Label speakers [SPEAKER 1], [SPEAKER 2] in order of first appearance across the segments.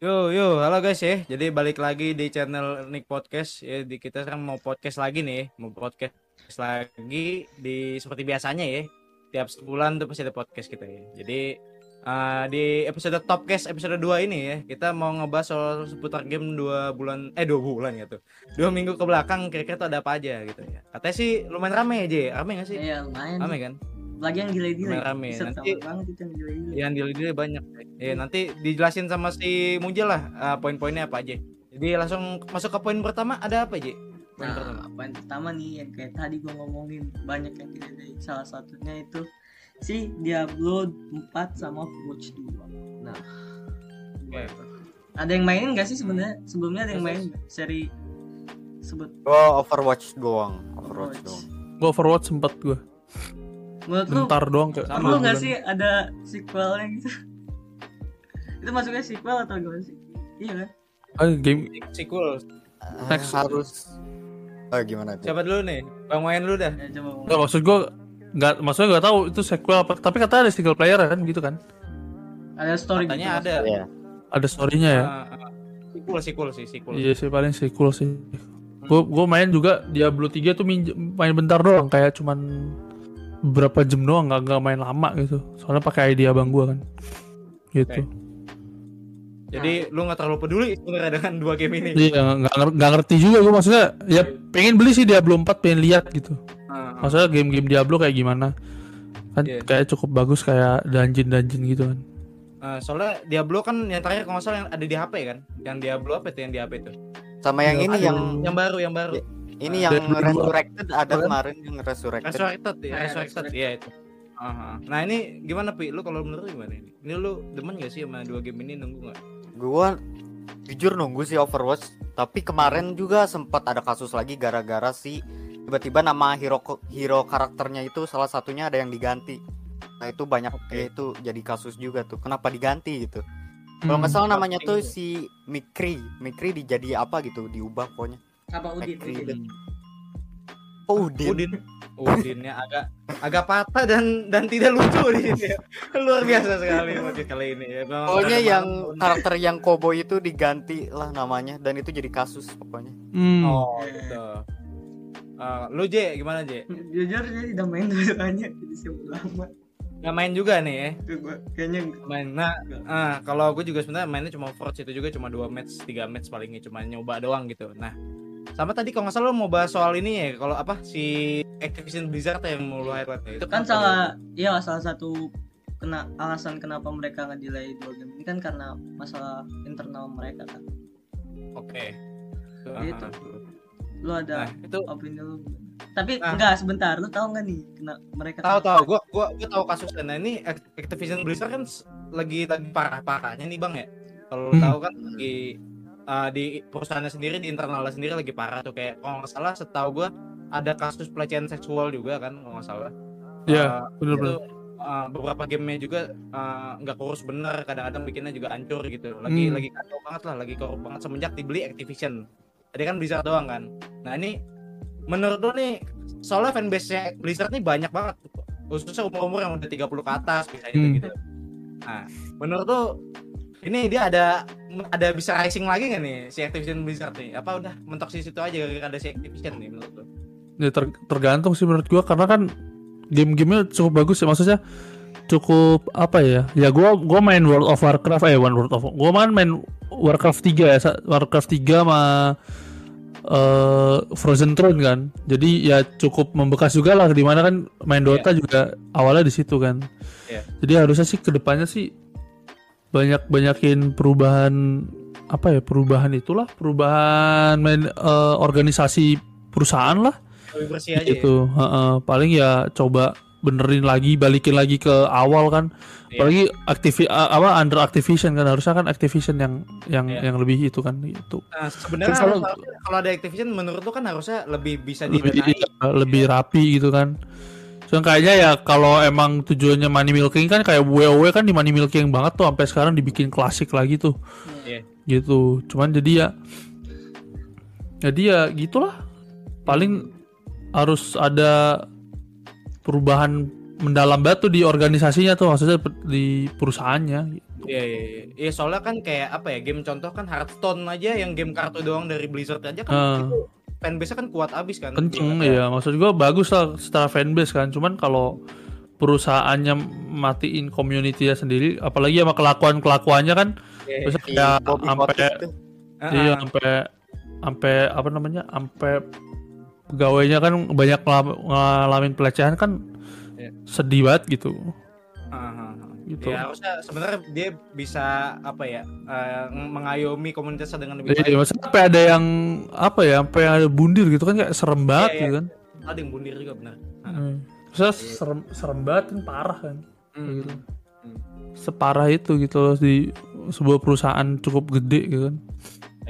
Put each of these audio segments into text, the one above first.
[SPEAKER 1] Yo yo, halo guys ya. Jadi balik lagi di channel Nick Podcast ya. Di kita sekarang mau podcast lagi nih, mau podcast lagi di seperti biasanya ya. Tiap sebulan tuh pasti ada podcast kita ya. Jadi uh, di episode Topcast episode 2 ini ya, kita mau ngebahas soal seputar game dua bulan eh dua bulan ya tuh. Dua minggu ke belakang kira-kira tuh ada apa aja gitu ya. Katanya sih lumayan rame aja, rame gak sih?
[SPEAKER 2] Iya lumayan.
[SPEAKER 1] Rame kan?
[SPEAKER 2] Lagi yang delay-delay.
[SPEAKER 1] Rame. Nanti-
[SPEAKER 2] banget itu yang delay-delay.
[SPEAKER 1] Yang deal banyak. Ya nanti dijelasin sama si Mujel lah uh, poin-poinnya apa aja. Jadi langsung masuk ke poin pertama ada apa aja? Poin pertama.
[SPEAKER 2] Nah, poin pertama nih yang kayak tadi gua ngomongin banyak yang delay. Salah satunya itu si Diablo 4 sama Overwatch 2. Nah,
[SPEAKER 1] Oke.
[SPEAKER 2] ada yang mainin gak sih sebenarnya? Sebelumnya ada yang main seri sebut
[SPEAKER 3] Gua Overwatch doang, Overwatch
[SPEAKER 2] Overwatch.
[SPEAKER 3] doang.
[SPEAKER 4] Gue Overwatch sempat gue
[SPEAKER 2] Menurut lu
[SPEAKER 4] bentar doang kayak
[SPEAKER 2] perlu
[SPEAKER 4] dua
[SPEAKER 2] nggak sih ada sequelnya gitu? itu masuknya sequel atau gimana sih? Iya kan?
[SPEAKER 4] Ah, game
[SPEAKER 1] Sequel.
[SPEAKER 4] Next.
[SPEAKER 3] Eh, harus Oh gimana tuh?
[SPEAKER 1] Siapa dulu nih? Bang main dulu dah.
[SPEAKER 2] Ya, coba
[SPEAKER 4] nggak maksud gue nggak maksudnya nggak tahu itu sequel apa tapi katanya ada single player kan gitu kan
[SPEAKER 2] Ada story
[SPEAKER 1] Katanya
[SPEAKER 2] gitu.
[SPEAKER 1] ada.
[SPEAKER 3] Iya.
[SPEAKER 4] ada storynya ya
[SPEAKER 1] Ah, ah. sequel sequel sih sequel.
[SPEAKER 4] iya sih paling sequel sih gue gue main juga Diablo 3 tuh main bentar doang kayak cuman beberapa jam doang nggak nggak main lama gitu soalnya pakai ID abang gue kan gitu
[SPEAKER 1] Jadi lu nggak terlalu peduli sebenarnya dengan dua game ini.
[SPEAKER 4] iya nggak ngerti juga gue maksudnya ya pengen beli sih Diablo 4 pengen lihat gitu
[SPEAKER 1] ah.
[SPEAKER 4] maksudnya game-game Diablo kayak gimana kan
[SPEAKER 1] Iya.
[SPEAKER 4] kayak cukup bagus kayak dungeon-dungeon gitu kan
[SPEAKER 1] Ah, soalnya Diablo kan yang terakhir kalau nggak salah yang ada di HP kan? Yang Diablo apa itu yang di HP itu?
[SPEAKER 3] Sama yang ini
[SPEAKER 1] Ada
[SPEAKER 3] yang
[SPEAKER 1] yang baru yang baru.
[SPEAKER 3] Ini yang
[SPEAKER 4] Dari dua.
[SPEAKER 3] Resurrected ada kemarin yang Resurrected.
[SPEAKER 1] Resurrected, ya, Resurrected,
[SPEAKER 2] Resurrected.
[SPEAKER 1] iya itu. Ah. Nah ini gimana pi? Lu kalau menurut lu gimana ini? Ini lu demen gak sih sama dua game ini nunggu nggak?
[SPEAKER 3] Gua jujur nunggu sih Overwatch, tapi kemarin juga sempat ada kasus lagi gara-gara si tiba-tiba nama hero hero karakternya itu salah satunya ada yang diganti. Nah itu banyak
[SPEAKER 1] Oke.
[SPEAKER 3] ya itu jadi kasus juga tuh. Kenapa diganti gitu? Kalau nggak
[SPEAKER 4] Hmm.
[SPEAKER 3] salah namanya tuh. si Mikri, Mikri dijadi apa gitu, diubah pokoknya.
[SPEAKER 2] Apa Udin? Udin.
[SPEAKER 3] Oh, Udin.
[SPEAKER 1] Udin. Udinnya agak agak patah dan dan tidak lucu di sini. Luar biasa sekali podcast kali ini ya. Memang
[SPEAKER 3] Pokoknya yang
[SPEAKER 1] malam-
[SPEAKER 3] karakter yang Kobo itu diganti lah namanya dan itu jadi kasus pokoknya.
[SPEAKER 4] Hmm.
[SPEAKER 1] Oh, gitu. Ah, lu J gimana J?
[SPEAKER 2] Jujur saya tidak main dua-duanya jadi saya lama.
[SPEAKER 1] Gak main juga nih ya?
[SPEAKER 2] Kayaknya
[SPEAKER 1] Main. Nah, ah, kalau gue juga sebenarnya mainnya cuma Overwatch itu juga cuma dua match, tiga match palingnya cuma nyoba doang gitu. Nah, sama tadi kalau nggak salah lu mau bahas soal ini ya, kalau apa si Activision Blizzard yang mau lu highlight ya.
[SPEAKER 2] itu kan salah iya salah satu kena alasan kenapa mereka ngedelay dua game ini kan karena masalah internal mereka kan
[SPEAKER 1] Oke.
[SPEAKER 2] Gitu.
[SPEAKER 1] Ah,
[SPEAKER 2] lu ada
[SPEAKER 1] Nah, itu
[SPEAKER 2] opini lu gimana? tapi
[SPEAKER 1] Nah.
[SPEAKER 2] enggak sebentar lu tahu nggak nih kena mereka
[SPEAKER 1] tahu tahu gua gua gua tahu kasusnya nah ini Act- Activision Blizzard kan lagi lagi parah parahnya nih bang ya kalau
[SPEAKER 4] Hmm.
[SPEAKER 1] tahu kan lagi uh, di perusahaannya sendiri di internalnya sendiri lagi parah tuh. Kayak kalau nggak salah setahu gua ada kasus pelecehan seksual juga kan kalau nggak salah.
[SPEAKER 4] Iya,
[SPEAKER 1] Uh,
[SPEAKER 4] bener-bener.
[SPEAKER 1] itu, uh, beberapa gamenya juga uh, nggak kurus bener kadang-kadang bikinnya juga hancur gitu. Lagi
[SPEAKER 4] Hmm.
[SPEAKER 1] lagi kacau banget lah lagi korup banget. Semenjak dibeli Activision. Tadi kan Blizzard doang kan. Nah ini menurut lo nih soalnya fanbase-nya Blizzard nih banyak banget. Khususnya umur-umur yang udah 30 ke atas misalnya
[SPEAKER 4] Hmm.
[SPEAKER 1] gitu nah menurut lo ini dia ada ada bisa rising lagi nggak nih si Activision Blizzard nih? Apa udah mentok di situ aja gara-gara ada si Activision nih menurut lo
[SPEAKER 4] Ya ter- tergantung sih menurut gua karena kan game-gamenya cukup bagus ya maksudnya cukup apa ya? Ya gua gua main World of Warcraft eh One World of gua main main Warcraft 3 ya Warcraft 3 sama eh, Frozen Throne kan. Jadi ya cukup membekas juga lah di mana kan main Dota juga awalnya di situ kan.
[SPEAKER 1] Iya.
[SPEAKER 4] jadi harusnya sih ke depannya sih banyak banyakin perubahan apa ya perubahan itulah perubahan main eh, organisasi perusahaan lah
[SPEAKER 1] lebih bersih aja ya?
[SPEAKER 4] gitu heeh. paling ya coba benerin lagi balikin lagi ke awal kan
[SPEAKER 1] Iya.
[SPEAKER 4] apalagi aktivi a- apa under Activision kan harusnya kan Activision yang yang
[SPEAKER 1] Iya.
[SPEAKER 4] yang lebih itu kan gitu
[SPEAKER 1] Nah, sebenarnya
[SPEAKER 4] kalau-
[SPEAKER 1] kalau ada Activision menurut lu kan harusnya lebih bisa
[SPEAKER 4] lebih iya, lebih rapi gitu kan so kayaknya ya kalau emang tujuannya money milking kan kayak WoW kan di money milking banget tuh sampai sekarang dibikin klasik lagi tuh.
[SPEAKER 1] Iya.
[SPEAKER 4] gitu. Cuman jadi ya jadi ya gitulah. Paling harus ada perubahan mendalam tuh di organisasinya tuh maksudnya di perusahaannya
[SPEAKER 1] Iya, iya, iya. Iya, soalnya kan kayak apa ya, game contoh kan Hearthstone aja yang game kartu doang dari Blizzard aja kan
[SPEAKER 4] Ah.
[SPEAKER 1] itu fanbase kan kuat abis kan.
[SPEAKER 4] kenceng
[SPEAKER 1] Iya.
[SPEAKER 4] ya maksud gua bagus lah secara fanbase kan cuman kalau perusahaannya matiin community sendiri apalagi sama kelakuan kelakuannya kan
[SPEAKER 1] Iya,
[SPEAKER 4] bisa
[SPEAKER 3] Si
[SPEAKER 4] kayak
[SPEAKER 3] Bobby
[SPEAKER 4] sampai iya sampai sampai apa namanya sampai pegawainya kan banyak ngalamin pelecehan kan
[SPEAKER 1] Iya.
[SPEAKER 4] sedih banget gitu. Gitu
[SPEAKER 1] Ya harusnya sebenarnya dia bisa apa ya eh, mengayomi komunitasnya dengan lebih
[SPEAKER 4] Iya,
[SPEAKER 1] baik.
[SPEAKER 4] maksudnya sampai ada yang apa ya, sampai ada bundir gitu kan kayak serem banget
[SPEAKER 1] iya.
[SPEAKER 4] gitu kan.
[SPEAKER 1] Ada yang bundir juga benar.
[SPEAKER 4] Hmm. Maksudnya serem serem banget kan parah kan.
[SPEAKER 1] Hmm.
[SPEAKER 4] Gitu.
[SPEAKER 1] Hmm.
[SPEAKER 4] Separah itu gitu loh di sebuah perusahaan cukup gede gitu kan.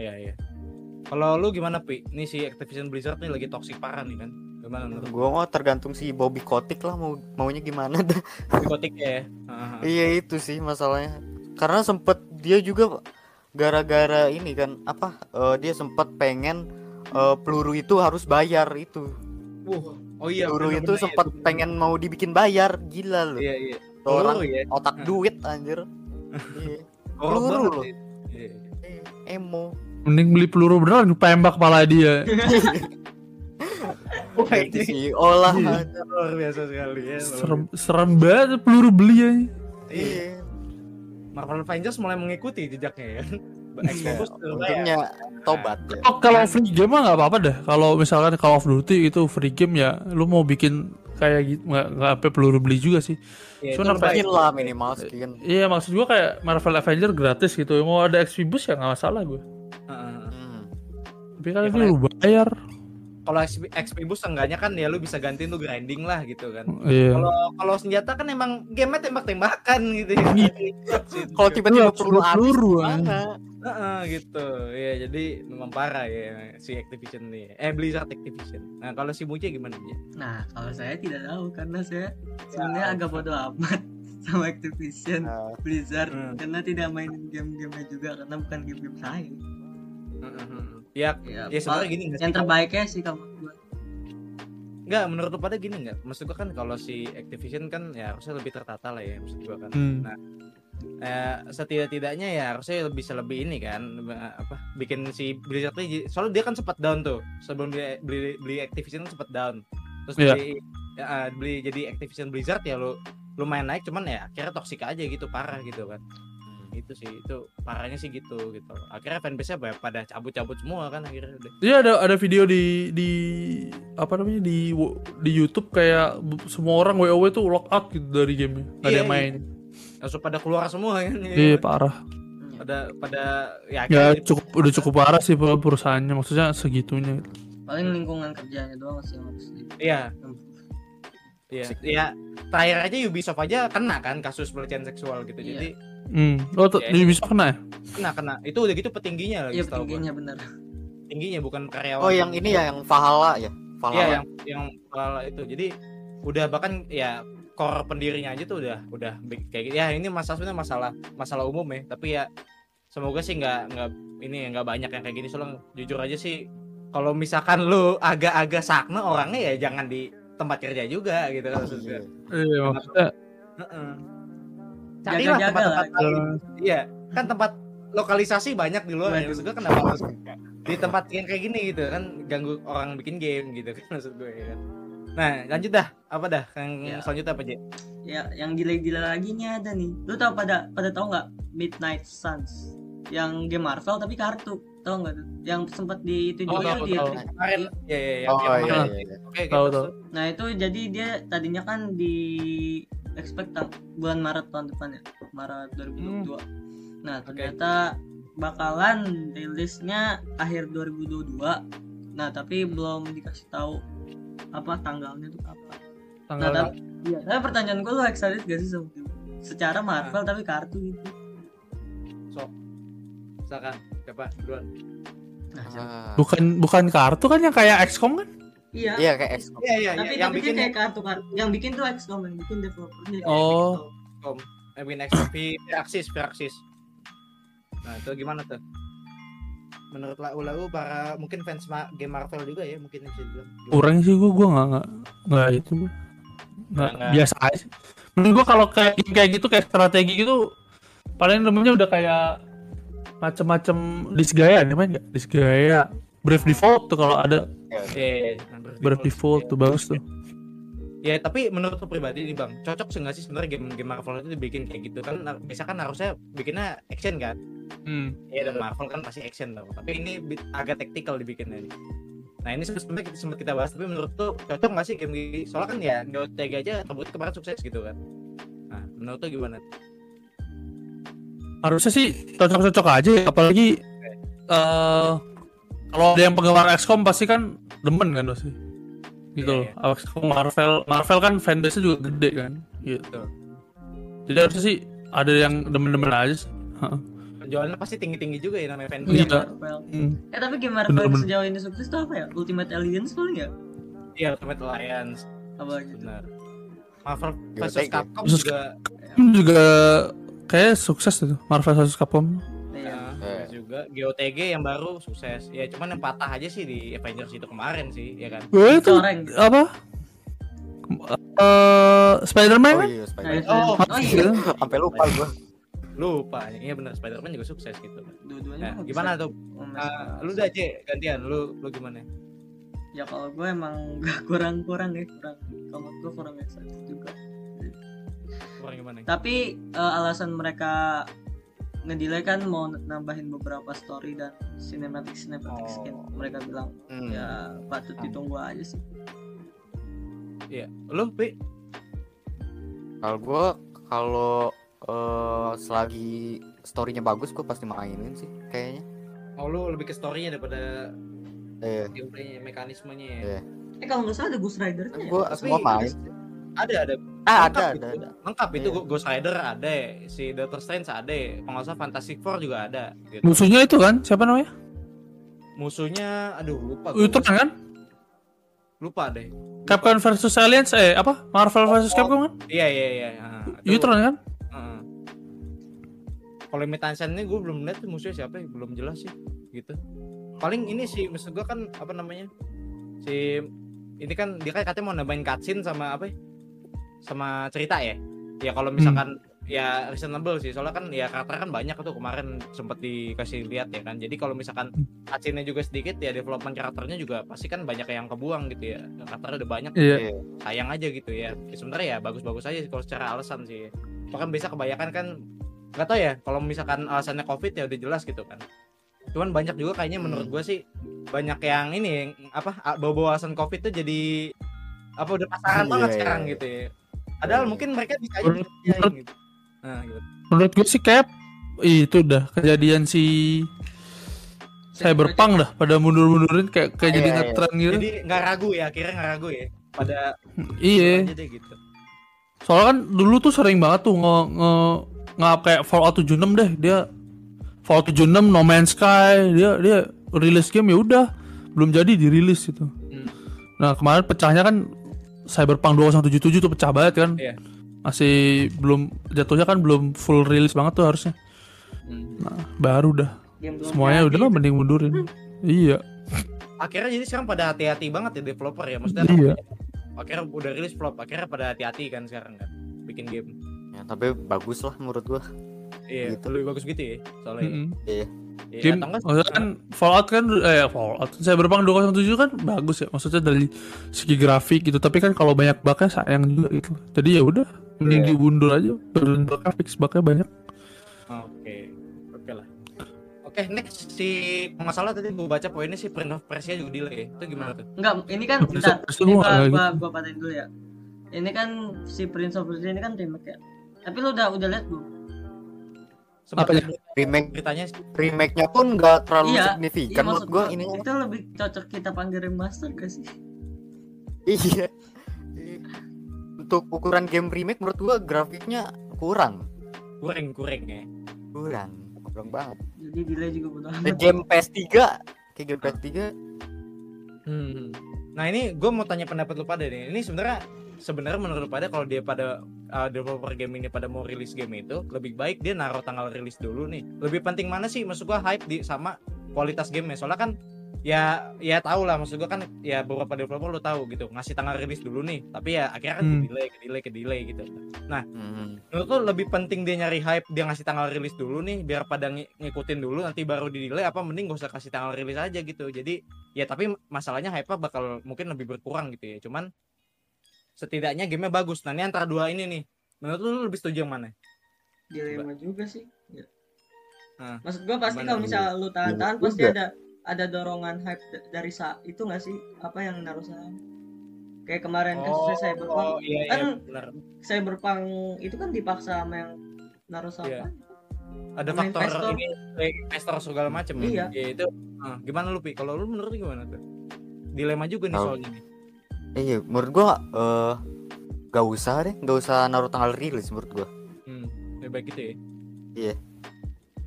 [SPEAKER 1] Iya, iya. Kalau lu gimana, Pi? Ini si Activision Blizzard nih lagi toksik parah nih kan. Gimana menurut
[SPEAKER 3] Gua mau tergantung si Bobby Kotick lah mau maunya gimana dah.
[SPEAKER 1] Psikotik ya? Ah, ah.
[SPEAKER 3] Iya itu sih masalahnya. Karena sempet dia juga gara-gara ini kan apa eh, dia sempet pengen eh, peluru itu harus bayar itu.
[SPEAKER 1] Wuh. Oh iya,
[SPEAKER 3] peluru itu
[SPEAKER 1] ya
[SPEAKER 3] sempet pengen mau dibikin bayar, gila loh.
[SPEAKER 1] Iya, iya.
[SPEAKER 3] Tuh orang
[SPEAKER 1] Peluru ya.
[SPEAKER 3] otak duit anjir. Iya.
[SPEAKER 1] Oh,
[SPEAKER 3] Peluru loh.
[SPEAKER 1] Iya.
[SPEAKER 3] Emo.
[SPEAKER 4] Mending beli peluru beneran tembak kepala dia.
[SPEAKER 3] Ganti
[SPEAKER 1] ini
[SPEAKER 3] CEO lah.
[SPEAKER 4] Iya.
[SPEAKER 1] luar biasa sekali ya.
[SPEAKER 4] serem serem banget peluru beli ya.
[SPEAKER 3] Iya.
[SPEAKER 1] Marvel Avengers mulai mengikuti jejaknya ya.
[SPEAKER 3] Ya,
[SPEAKER 1] tuh,
[SPEAKER 3] untungnya tobat ya.
[SPEAKER 4] Oh, kalau free game mah nggak apa-apa deh. Kalau misalkan Call of Duty itu free game ya, lu mau bikin kayak gitu nggak nggak sampai peluru beli juga sih.
[SPEAKER 1] Ya,
[SPEAKER 4] Cuma apa-
[SPEAKER 3] Skin lah minimal skin.
[SPEAKER 4] Iya maksud gua kayak Marvel Avenger gratis gitu. Mau ada XP boost ya nggak masalah gue.
[SPEAKER 1] Heeh.
[SPEAKER 3] Hmm.
[SPEAKER 4] Tapi kan
[SPEAKER 1] Ya,
[SPEAKER 4] itu lu bayar.
[SPEAKER 1] Kalau XP, XP boost seenggaknya kan ya lu bisa gantiin tuh grinding lah gitu kan.
[SPEAKER 4] Iya.
[SPEAKER 1] Kalau kalau senjata kan emang gamenya tembak-tembakan gitu ya.
[SPEAKER 3] Kalau tiba-tiba
[SPEAKER 4] Iya,
[SPEAKER 3] peluru habis
[SPEAKER 4] peluru?
[SPEAKER 1] Heeh, gitu. Ya jadi memang parah ya si Activision nih. Eh Blizzard Activision. Nah, kalau si Muja gimana dia?
[SPEAKER 2] Nah, kalau saya tidak tahu karena saya sebenarnya agak bodoh amat sama Activision
[SPEAKER 3] Nah,
[SPEAKER 2] Blizzard
[SPEAKER 1] Hmm.
[SPEAKER 2] karena tidak mainin game-gamenya juga karena bukan game-game saya.
[SPEAKER 1] Ya,
[SPEAKER 2] Ya,
[SPEAKER 1] ya sebenarnya gini
[SPEAKER 2] yang terbaiknya sih kalau gua.
[SPEAKER 1] Enggak, menurut lu pada gini enggak? Maksud gua kan kalau si Activision kan ya harusnya lebih tertata lah ya maksud gua kan.
[SPEAKER 4] Hmm.
[SPEAKER 1] Eh, setidak-tidaknya ya harusnya bisa lebih ini kan apa bikin si Blizzard ini soalnya dia kan sempat down tuh sebelum dia beli beli Activision kan sempat down terus
[SPEAKER 4] Iya.
[SPEAKER 1] beli ya, eh, beli jadi Activision Blizzard ya lu lumayan naik cuman ya akhirnya toksik aja gitu parah gitu kan itu sih itu parahnya sih gitu gitu akhirnya fanbase nya pada cabut-cabut semua kan akhirnya udah
[SPEAKER 4] Iya ada ada video di di apa namanya di di YouTube kayak semua orang WoW tuh lock out gitu dari game Gak ada
[SPEAKER 1] Iya,
[SPEAKER 4] yang main.
[SPEAKER 1] langsung pada keluar semua kan
[SPEAKER 4] Iya parah.
[SPEAKER 1] pada pada ya
[SPEAKER 4] Ya cukup udah cukup parah sih per- perusahaannya maksudnya segitunya.
[SPEAKER 2] Paling lingkungan kerjanya doang sih yang harus di
[SPEAKER 1] iya Iya, iya. Terakhir aja Ubisoft aja kena kan kasus pelecehan seksual gitu.
[SPEAKER 2] Iya.
[SPEAKER 1] Jadi
[SPEAKER 4] Hmm. Oh tuh
[SPEAKER 1] Ya,
[SPEAKER 4] di bisa kena ya?
[SPEAKER 1] kena kena. Itu udah gitu petingginya lagi
[SPEAKER 2] Iya
[SPEAKER 1] setahu gua.
[SPEAKER 2] tingginya
[SPEAKER 1] bukan karyawan.
[SPEAKER 3] Oh yang ini ya yang Valhalla ya.
[SPEAKER 1] Iya,
[SPEAKER 3] Valhalla.
[SPEAKER 1] yang yang Valhalla itu. Jadi udah bahkan ya core pendirinya aja tuh udah udah kayak gitu. Ya ini masalah sebenarnya masalah masalah umum ya, tapi ya semoga sih nggak nggak ini ya, nggak banyak yang kayak gini soalnya jujur aja sih kalau misalkan lu agak-agak sakna orangnya ya jangan di tempat kerja juga gitu kan maksud gua.
[SPEAKER 4] Iya maksudnya
[SPEAKER 1] Heeh. Carilah tempat-tempat lain. Iya, kan tempat lokalisasi banyak di luar ya. Maksud gue kenapa harus di tempat yang kayak gini gitu kan ganggu orang bikin game gitu kan maksud gue ya kan. Nah, lanjut dah. Apa dah? Yang
[SPEAKER 2] Ya.
[SPEAKER 1] selanjutnya apa, J?
[SPEAKER 2] Ya yang gila-gila lagi nih ada nih. Lu tau pada pada tahu nggak Midnight Suns? Yang game Marvel tapi kartu. Tahu nggak tuh? Yang sempat di itu
[SPEAKER 1] Oh,
[SPEAKER 2] juga
[SPEAKER 1] tahu,
[SPEAKER 2] di
[SPEAKER 1] tahu.
[SPEAKER 2] E3.
[SPEAKER 1] Kemarin ya ya ya.
[SPEAKER 3] Oh
[SPEAKER 1] yang
[SPEAKER 3] iya
[SPEAKER 1] kemarin.
[SPEAKER 3] iya. iya.
[SPEAKER 1] Oke,
[SPEAKER 4] Tahu,
[SPEAKER 1] gitu.
[SPEAKER 4] tahu.
[SPEAKER 2] Nah itu jadi dia tadinya kan di expect tang- bulan Maret tahun depan ya Maret 2022 Nah ternyata bakalan rilisnya akhir 2022 Nah tapi belum dikasih tahu apa tanggalnya tuh apa
[SPEAKER 4] tanggal
[SPEAKER 2] Nah tapi, iya, tapi pertanyaan gue lu excited gak sih sama? Secara Marvel tapi kartu gitu
[SPEAKER 1] Silakan. Siapa? Duluan.
[SPEAKER 2] Nah?
[SPEAKER 3] Ah.
[SPEAKER 4] bukan bukan kartu kan yang kayak XCOM kan?
[SPEAKER 2] Iya
[SPEAKER 3] Iya kayak X.
[SPEAKER 1] Iya, iya,
[SPEAKER 2] tapi,
[SPEAKER 1] iya. yang
[SPEAKER 2] tapi
[SPEAKER 1] bikin
[SPEAKER 2] kayak kartu kartu yang bikin tuh XCOM yang bikin developernya kayak
[SPEAKER 4] Oh.
[SPEAKER 2] XCOM.
[SPEAKER 1] yang bikin XP Firaxis, Firaxis. Nah, itu gimana tuh? Menurut lau-lau para mungkin fans game Marvel juga ya mungkin bisa dibilang.
[SPEAKER 4] Kurang sih gua gua nggak nggak nggak itu nggak
[SPEAKER 1] Nggak-
[SPEAKER 4] biasa aja. Menurut gua kalau kayak kayak gitu kayak strategi gitu paling namanya udah kayak macem-macem disgaya nih main nggak disgaya Brave Default tuh kalau ada
[SPEAKER 1] Iya,
[SPEAKER 4] Brave Default tuh bagus tuh
[SPEAKER 1] Ya tapi menurut pribadi nih bang, cocok sih nggak sih sebenarnya game game Marvel itu dibikin kayak gitu kan? Nah, Biasa kan harusnya bikinnya action kan?
[SPEAKER 4] hmm.
[SPEAKER 1] Iya dan Marvel kan pasti action tau. Tapi ini agak tactical dibikinnya nih. Nah ini sebenarnya kita sempat kita bahas, tapi menurut tuh cocok nggak sih game gini? Soalnya kan ya GOTG aja terbukti kemarin sukses gitu kan. Nah menurut tuh gimana?
[SPEAKER 4] harusnya sih cocok-cocok aja ya apalagi eh kalau ada yang penggemar XCOM pasti kan demen kan pasti gitu
[SPEAKER 1] Iya,
[SPEAKER 4] loh XCOM Marvel Marvel kan fanbase nya juga gede kan gitu jadi harusnya sih ada yang demen-demen aja sih. Heeh.
[SPEAKER 1] Penjualannya pasti tinggi-tinggi juga ya namanya fan.
[SPEAKER 4] Iya.
[SPEAKER 2] Marvel.
[SPEAKER 4] Hmm.
[SPEAKER 2] Eh tapi game Marvel
[SPEAKER 4] Bener, bener.
[SPEAKER 2] sejauh ini sukses tuh apa ya? Ultimate Alliance paling ya?
[SPEAKER 1] Iya Ultimate Alliance
[SPEAKER 2] Apa gitu?
[SPEAKER 1] benar. Marvel versus Capcom juga
[SPEAKER 4] juga kayak sukses tuh Marvel vs Capcom.
[SPEAKER 1] Juga GOTG yang baru sukses. Ya cuman yang patah aja sih di Avengers itu kemarin sih, ya kan?
[SPEAKER 4] Gue itu
[SPEAKER 2] Coreng.
[SPEAKER 4] apa eh Spider-Man
[SPEAKER 3] Oh
[SPEAKER 4] kan?
[SPEAKER 3] iya, Spider-Man.
[SPEAKER 2] itu-
[SPEAKER 1] Oh,
[SPEAKER 2] oh iya.
[SPEAKER 3] Sampai lupa gua.
[SPEAKER 1] Lupa, iya benar Spider-Man juga sukses gitu.
[SPEAKER 2] Dua-duanya
[SPEAKER 1] Nah,
[SPEAKER 2] bagus
[SPEAKER 1] gimana tuh? Ah, lu udah aja gantian, lu lu gimana?
[SPEAKER 2] Ya kalau gue emang gak kurang-kurang ya, kurang. Kalau gue kurang excited juga.
[SPEAKER 1] Kurang gimana?
[SPEAKER 2] Tapi eh, alasan mereka ngedelay kan mau nambahin beberapa story dan cinematic cinematic
[SPEAKER 1] Oh.
[SPEAKER 2] skin. Mereka bilang
[SPEAKER 3] Hmm.
[SPEAKER 2] ya patut ditunggu aja sih.
[SPEAKER 1] Iya, lu Pi?
[SPEAKER 3] Kalau gua kalau eh, selagi storynya bagus gua pasti mainin sih kayaknya.
[SPEAKER 1] Oh, lu lebih ke story-nya daripada
[SPEAKER 3] Eh,
[SPEAKER 1] gameplaynya, mekanismenya ya.
[SPEAKER 3] Iya.
[SPEAKER 2] Eh kalau nggak salah ada Ghost Rider-nya. ya?
[SPEAKER 3] gua
[SPEAKER 1] Tapi-
[SPEAKER 3] semua main.
[SPEAKER 1] Ada ada
[SPEAKER 3] Ah,
[SPEAKER 1] lengkap
[SPEAKER 3] ada
[SPEAKER 1] itu.
[SPEAKER 3] ada ada.
[SPEAKER 1] Lengkap itu
[SPEAKER 3] Iya.
[SPEAKER 1] Ghost Rider ada, si Doctor Strange ada, salah Fantastic Four juga ada gitu.
[SPEAKER 4] musuhnya itu kan siapa namanya
[SPEAKER 1] Musuhnya aduh lupa.
[SPEAKER 4] Ultron kan
[SPEAKER 1] Lupa deh.
[SPEAKER 4] Capcom versus Aliens eh apa Marvel versus Capcom kan
[SPEAKER 1] Iya iya iya. Nah, itu-
[SPEAKER 4] Ultron kan
[SPEAKER 1] Heeh. Kalau Metansan ini gue belum lihat tuh musuhnya siapa ya, belum jelas sih gitu. Paling ini sih maksud gue kan apa namanya? Si ini kan dia kan katanya mau nambahin cutscene sama apa ya? Sama cerita ya. Ya kalau misalkan ya reasonable sih soalnya kan ya karakter kan banyak tuh kemarin sempat dikasih lihat ya kan. Jadi kalau misalkan cutscene-nya juga sedikit ya development karakternya juga pasti kan banyak yang kebuang gitu ya. Karakternya udah banyak
[SPEAKER 4] iya
[SPEAKER 1] sayang aja gitu ya. Ya, Sebenarnya ya bagus-bagus aja sih kalau secara alasan sih. Bahkan biasa kebanyakan kan nggak tahu ya kalau misalkan alasannya covid ya udah jelas gitu kan. Cuman banyak juga kayaknya menurut gua sih banyak yang ini apa bawa-bawa alasan covid tuh jadi apa udah pasaran
[SPEAKER 3] Iya,
[SPEAKER 1] banget
[SPEAKER 3] iya,
[SPEAKER 1] sekarang
[SPEAKER 3] iya.
[SPEAKER 1] gitu ya. Padahal mungkin mereka bisa aja
[SPEAKER 4] Menurut- menurut-
[SPEAKER 1] gitu. Nah, gitu.
[SPEAKER 4] menurut gue sih kayak itu udah kejadian si Cyberpunk dah pada mundur-mundurin kayak kayak jadi
[SPEAKER 3] Iya, iya.
[SPEAKER 4] ngetren gitu
[SPEAKER 1] Jadi nggak ragu ya, akhirnya nggak ragu ya. Pada
[SPEAKER 4] iya
[SPEAKER 1] deh gitu.
[SPEAKER 4] soalnya kan dulu tuh sering banget tuh nge nge nge kayak Fallout 76 deh dia Fallout 76 No Man's Sky dia dia rilis game ya udah belum jadi dirilis gitu
[SPEAKER 1] Hmm.
[SPEAKER 4] nah kemarin pecahnya kan Cyberpunk 2077 tuh pecah banget kan
[SPEAKER 1] Iya.
[SPEAKER 4] masih belum jatuhnya kan belum full rilis banget tuh harusnya
[SPEAKER 1] Hmm.
[SPEAKER 4] nah baru dah semuanya udah lah mending mundurin iya
[SPEAKER 1] akhirnya jadi sekarang pada hati-hati banget ya developer ya maksudnya
[SPEAKER 4] Iya.
[SPEAKER 1] akhirnya udah rilis flop akhirnya pada hati-hati kan sekarang kan bikin game
[SPEAKER 3] Ya, tapi bagus lah menurut gua.
[SPEAKER 1] iya
[SPEAKER 3] Gitu.
[SPEAKER 1] lebih bagus gitu ya soalnya
[SPEAKER 4] Mm-mm.
[SPEAKER 3] Iya.
[SPEAKER 1] Ya,
[SPEAKER 4] game maksudnya kan Fallout kan eh Fallout. Cyberpunk 2077 kan bagus ya maksudnya dari segi grafik gitu. Tapi kan kalau banyak bugnya sayang juga gitu. Jadi ya udah mending
[SPEAKER 3] Iya.
[SPEAKER 4] diundur aja turun bugnya fix bugnya banyak.
[SPEAKER 1] Oke oke lah. Oke next si nggak salah tadi gue baca poinnya si Prince of Persia juga delay. Itu gimana tuh?
[SPEAKER 2] Enggak, ini kan
[SPEAKER 4] Persia
[SPEAKER 2] Ini
[SPEAKER 4] gua
[SPEAKER 2] gua, gua patahin dulu ya. Ini kan si Prince of Persia ini kan remake ya. Tapi lu udah udah lihat belum?
[SPEAKER 1] Lihat
[SPEAKER 3] Remake
[SPEAKER 1] beritanya
[SPEAKER 3] remake-nya pun nggak terlalu
[SPEAKER 2] Iya,
[SPEAKER 3] signifikan menurut gua ini.
[SPEAKER 2] itu lebih cocok kita panggil remaster gak sih?
[SPEAKER 3] Iya. Untuk ukuran game remake menurut gua grafiknya kurang.
[SPEAKER 1] kurang kurang ya
[SPEAKER 3] Kurang. Kurang banget.
[SPEAKER 2] Jadi delay juga bodo amat.
[SPEAKER 3] game PS3 kayak game PS3
[SPEAKER 1] Hmm. Nah ini gue mau tanya pendapat lu pada nih. Ini sebenarnya sebenarnya menurut pada kalau dia pada uh, developer game ini pada mau rilis game itu lebih baik dia naruh tanggal rilis dulu nih. Lebih penting mana sih? Maksud gua hype di sama kualitas game Soalnya kan ya ya tahu lah. Maksud gua kan ya beberapa developer lu tahu gitu. Ngasih tanggal rilis dulu nih. Tapi ya akhirnya kan
[SPEAKER 4] Hmm.
[SPEAKER 1] ke delay ke delay ke delay gitu
[SPEAKER 3] Hmm.
[SPEAKER 1] menurut lu lebih penting dia nyari hype dia ngasih tanggal rilis dulu nih biar pada ng- ngikutin dulu nanti baru di delay apa mending gak usah kasih tanggal rilis aja gitu. Jadi ya tapi masalahnya hype bakal mungkin lebih berkurang gitu ya. Cuman setidaknya gamenya bagus. Nah ini antara dua ini nih. Menurut lu, lu lebih setuju yang mana?
[SPEAKER 2] Dilema juga sih. Ya.
[SPEAKER 1] Nah,
[SPEAKER 2] maksud gua pasti kalau misal lu tahan-tahan pasti
[SPEAKER 3] juga.
[SPEAKER 2] ada ada dorongan hype da- dari sa itu nggak sih? Apa yang naruh saham? Kayak kemarin kasusnya Cyberpunk.
[SPEAKER 1] oh iya iya
[SPEAKER 2] Kan-
[SPEAKER 1] benar.
[SPEAKER 2] Cyberpunk itu kan dipaksa sama yang naruh saham
[SPEAKER 1] Iya.
[SPEAKER 2] kan?
[SPEAKER 1] ada
[SPEAKER 2] Sama
[SPEAKER 1] faktor
[SPEAKER 2] investor.
[SPEAKER 1] ini eh, investor segala macam
[SPEAKER 2] Iya.
[SPEAKER 1] ya itu ah, gimana lu pi? Kalau lu menurut gimana tuh dilema juga nih
[SPEAKER 3] Kalau-
[SPEAKER 1] soalnya nih
[SPEAKER 3] Iya, menurut gua eh gak usah deh, gak usah naruh tanggal rilis menurut gua.
[SPEAKER 1] hmm, lebih baik gitu ya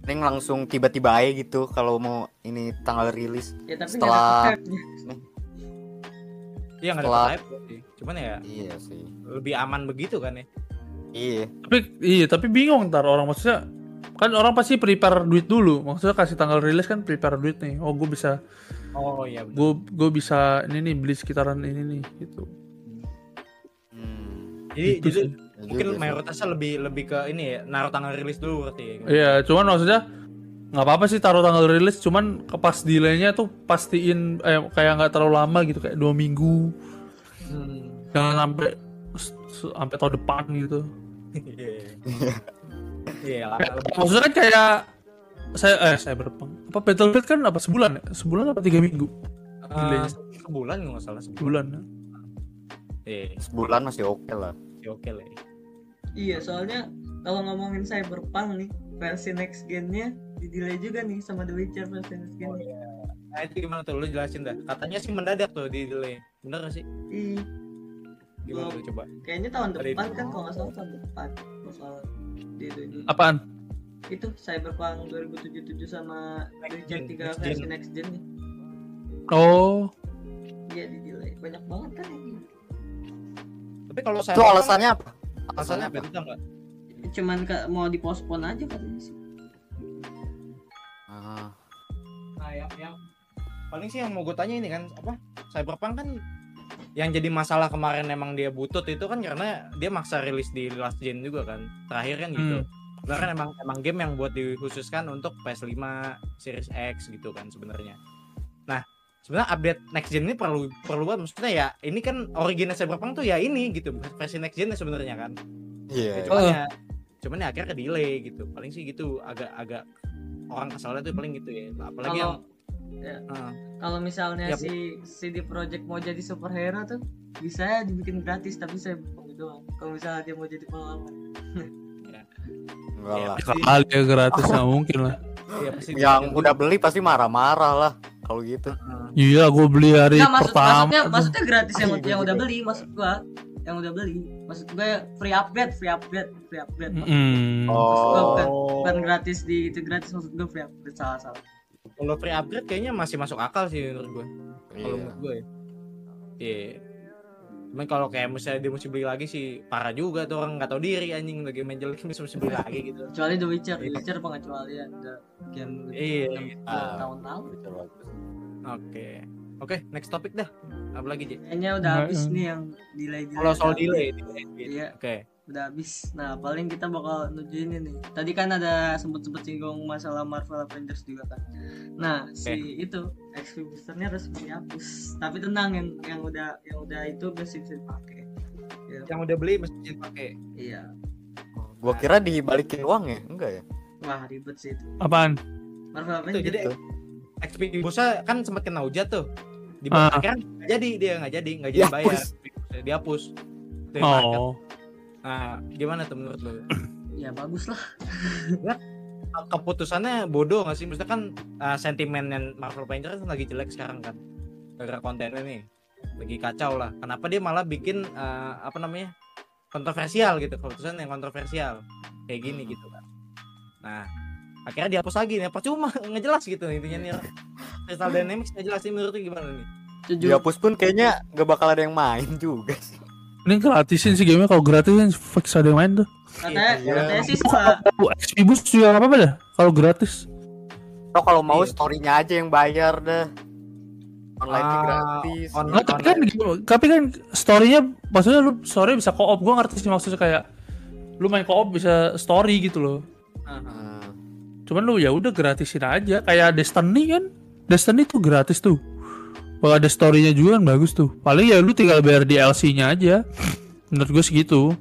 [SPEAKER 3] Neng langsung tiba-tiba aja gitu kalau mau ini tanggal rilis.
[SPEAKER 2] ya tapi nggak
[SPEAKER 3] Setelah-
[SPEAKER 1] iya nggak ada
[SPEAKER 3] Setelah-
[SPEAKER 1] hype sih. cuman ya
[SPEAKER 3] Iya sih.
[SPEAKER 1] lebih aman begitu kan ya
[SPEAKER 3] Iya.
[SPEAKER 4] Tapi iya, tapi bingung ntar orang maksudnya kan orang pasti prepare duit dulu. Maksudnya kasih tanggal rilis kan prepare duit nih. Oh, gue bisa
[SPEAKER 1] oh iya
[SPEAKER 4] gue gue bisa ini nih beli sekitaran ini nih gitu.
[SPEAKER 3] Hmm.
[SPEAKER 1] jadi
[SPEAKER 4] Gitu
[SPEAKER 1] jadi
[SPEAKER 4] sih.
[SPEAKER 3] ya
[SPEAKER 1] mungkin
[SPEAKER 3] sih.
[SPEAKER 1] mayoritasnya lebih lebih ke ini ya naruh tanggal rilis dulu berarti ya
[SPEAKER 4] Iya, cuman maksudnya nggak apa-apa sih taruh tanggal rilis, cuman ke pas delaynya tuh pastiin eh, kayak nggak terlalu lama gitu kayak dua minggu,
[SPEAKER 1] Hmm.
[SPEAKER 4] jangan sampai sampai tahun depan gitu.
[SPEAKER 1] Iya. Iya, lah,
[SPEAKER 4] Kayak-
[SPEAKER 1] lebih-
[SPEAKER 4] maksudnya kan kayak saya eh saya berpeng apa Battlefield kan apa sebulan ya? Sebulan apa tiga minggu?
[SPEAKER 1] Eh,
[SPEAKER 4] delaynya.
[SPEAKER 1] sebulan nggak salah sebulan.
[SPEAKER 4] Sebulan. ya.
[SPEAKER 1] Iya,
[SPEAKER 3] Sebulan masih oke lah.
[SPEAKER 1] ya oke lah. ya.
[SPEAKER 2] iya soalnya kalau ngomongin Cyberpunk nih versi next gen-nya di delay juga nih sama The Witcher versi next gen
[SPEAKER 1] Oh, Nah itu gimana tuh lu jelasin dah. Katanya sih mendadak tuh di delay. Bener gak sih?
[SPEAKER 2] Ih,
[SPEAKER 1] Gimana
[SPEAKER 2] Belum.
[SPEAKER 1] tuh coba?
[SPEAKER 2] kayaknya tahun depan
[SPEAKER 1] itu.
[SPEAKER 2] kan kalau nggak salah tahun depan masalah di itu ini.
[SPEAKER 4] Apaan?
[SPEAKER 2] Itu Cyberpunk 2077 sama Witcher 3
[SPEAKER 1] Next
[SPEAKER 2] versi
[SPEAKER 1] gen.
[SPEAKER 2] next gen nih
[SPEAKER 4] Oh,
[SPEAKER 2] iya di delay banyak banget kan ini
[SPEAKER 1] Tapi kalau saya
[SPEAKER 3] Itu alasannya apa?
[SPEAKER 1] alasannya apa?
[SPEAKER 3] apa?
[SPEAKER 1] Itu enggak?
[SPEAKER 2] cuman ke, mau dipospon aja katanya sih
[SPEAKER 3] Ah,
[SPEAKER 1] Nah, yang, yang paling sih yang mau gue tanya ini kan apa? Cyberpunk kan yang jadi masalah kemarin emang dia butut itu kan karena dia maksa rilis di last gen juga kan. Terakhir kan gitu.
[SPEAKER 4] Hmm.
[SPEAKER 1] Sebenarnya kan emang emang game yang buat dikhususkan untuk PS5, Series X gitu kan sebenarnya. Nah, sebenarnya update next gen ini perlu perlu banget maksudnya ya ini kan original Cyberpunk tuh ya ini gitu versi next gen sebenarnya kan.
[SPEAKER 3] Iya.
[SPEAKER 1] Ya,
[SPEAKER 3] iya.
[SPEAKER 1] cuman
[SPEAKER 4] Oh.
[SPEAKER 1] ya cuman ya akhirnya ke delay gitu. Paling sih gitu agak agak orang kesalnya tuh paling gitu ya. Apalagi yang
[SPEAKER 2] kalau ya,
[SPEAKER 1] Ah.
[SPEAKER 2] kalau misalnya
[SPEAKER 1] Yap.
[SPEAKER 2] si CD Projekt mau jadi superhero tuh bisa ya dibikin gratis tapi saya doang kalau misalnya dia mau jadi pahlawan
[SPEAKER 3] Enggak
[SPEAKER 1] Iya,
[SPEAKER 3] lah.
[SPEAKER 4] kali ya gratis nggak mungkin lah.
[SPEAKER 1] iya, pasti
[SPEAKER 3] Yang
[SPEAKER 1] dia-
[SPEAKER 3] udah beli pasti marah-marah lah kalau gitu.
[SPEAKER 1] Ah.
[SPEAKER 4] Iya, gue beli hari
[SPEAKER 2] Nggak, maksud,
[SPEAKER 4] pertama.
[SPEAKER 2] maksudnya maksudnya gratis yang yang
[SPEAKER 3] gitu.
[SPEAKER 2] udah beli maksud gua yang udah beli maksud gua ya free upgrade free upgrade free upgrade
[SPEAKER 4] Mm.
[SPEAKER 2] bukan,
[SPEAKER 1] Oh.
[SPEAKER 2] bukan gratis di itu gratis maksud gua free upgrade salah salah
[SPEAKER 1] Kalau free upgrade kayaknya masih masuk akal sih menurut gue. Kalau
[SPEAKER 3] Iya.
[SPEAKER 1] menurut gue. ya. Iya. Cuman kalau kayak misalnya dia mesti beli lagi sih parah juga tuh orang nggak tahu diri anjing lagi main jelek mesti mesti beli lagi gitu.
[SPEAKER 2] kecuali The Witcher The Witcher pengecualian udah game
[SPEAKER 1] Iya, iya.
[SPEAKER 3] Ah.
[SPEAKER 2] tahun lalu
[SPEAKER 1] Oke. Oke, next topic dah. Apa lagi, Ji?
[SPEAKER 2] kayaknya udah
[SPEAKER 4] Nggak,
[SPEAKER 2] habis
[SPEAKER 4] eh.
[SPEAKER 2] nih yang delay delay
[SPEAKER 1] Kalau soal delay, delay.
[SPEAKER 2] Iya.
[SPEAKER 1] Oke.
[SPEAKER 2] Udah habis nah paling kita bakal nuju ini nih tadi kan ada sempet-sempet singgung masalah Marvel Avengers juga kan nah si itu XP boosternya resmi dihapus tapi tenang yang yang udah yang udah itu masih bisa dipakai Ya,
[SPEAKER 1] Yang udah beli mesti dipakai.
[SPEAKER 2] iya
[SPEAKER 3] Gua kira dibalikin uang ya? Enggak ya?
[SPEAKER 2] wah ribet sih itu
[SPEAKER 4] Apaan?
[SPEAKER 2] Marvel
[SPEAKER 1] Itu
[SPEAKER 2] Avengers
[SPEAKER 1] jadi XP bosnya kan sempat kena hujat tuh. Di
[SPEAKER 4] Ah.
[SPEAKER 1] akhirnya nggak jadi dia nggak jadi nggak jadi bayar.
[SPEAKER 3] Dihapus.
[SPEAKER 1] Dihapus. Dari market. Nah, gimana tuh menurut lo?
[SPEAKER 2] ya bagus lah
[SPEAKER 1] keputusannya bodoh nggak sih? Maksudnya kan uh, sentimen yang Marvel Avengers kan lagi jelek sekarang kan. Gara-gara kontennya nih lagi kacau lah. Kenapa dia malah bikin uh, apa namanya kontroversial gitu? Keputusan yang kontroversial kayak gini
[SPEAKER 3] Hmm.
[SPEAKER 1] gitu kan. Nah, akhirnya dihapus lagi nih. Percuma nggak jelas gitu intinya nih. Crystal Dynamics nggak jelas sih menurut lu gimana nih?
[SPEAKER 2] jujur
[SPEAKER 3] Dihapus pun kayaknya gak bakal ada yang main juga sih.
[SPEAKER 4] Ini gratisin sih gamenya kalau gratis kan fix ada yang main tuh.
[SPEAKER 2] katanya
[SPEAKER 3] Iya.
[SPEAKER 2] katanya sih
[SPEAKER 4] Oh, XP boost juga apa apa dah kalau gratis.
[SPEAKER 3] Atau kalau mau
[SPEAKER 1] Iya.
[SPEAKER 3] story-nya aja yang bayar dah. online
[SPEAKER 1] Ah,
[SPEAKER 3] gratis.
[SPEAKER 1] on-
[SPEAKER 4] Nggak, tapi kan tapi kan story-nya maksudnya lu story bisa co-op. Gua ngerti sih maksudnya kayak lu main co-op bisa story gitu loh.
[SPEAKER 3] Ah,
[SPEAKER 4] Cuman lu ya udah gratisin aja kayak Destiny kan. Destiny tuh gratis tuh. Kalau ada story-nya juga kan bagus tuh. Paling ya lu tinggal bayar DLC-nya aja. Menurut gue segitu.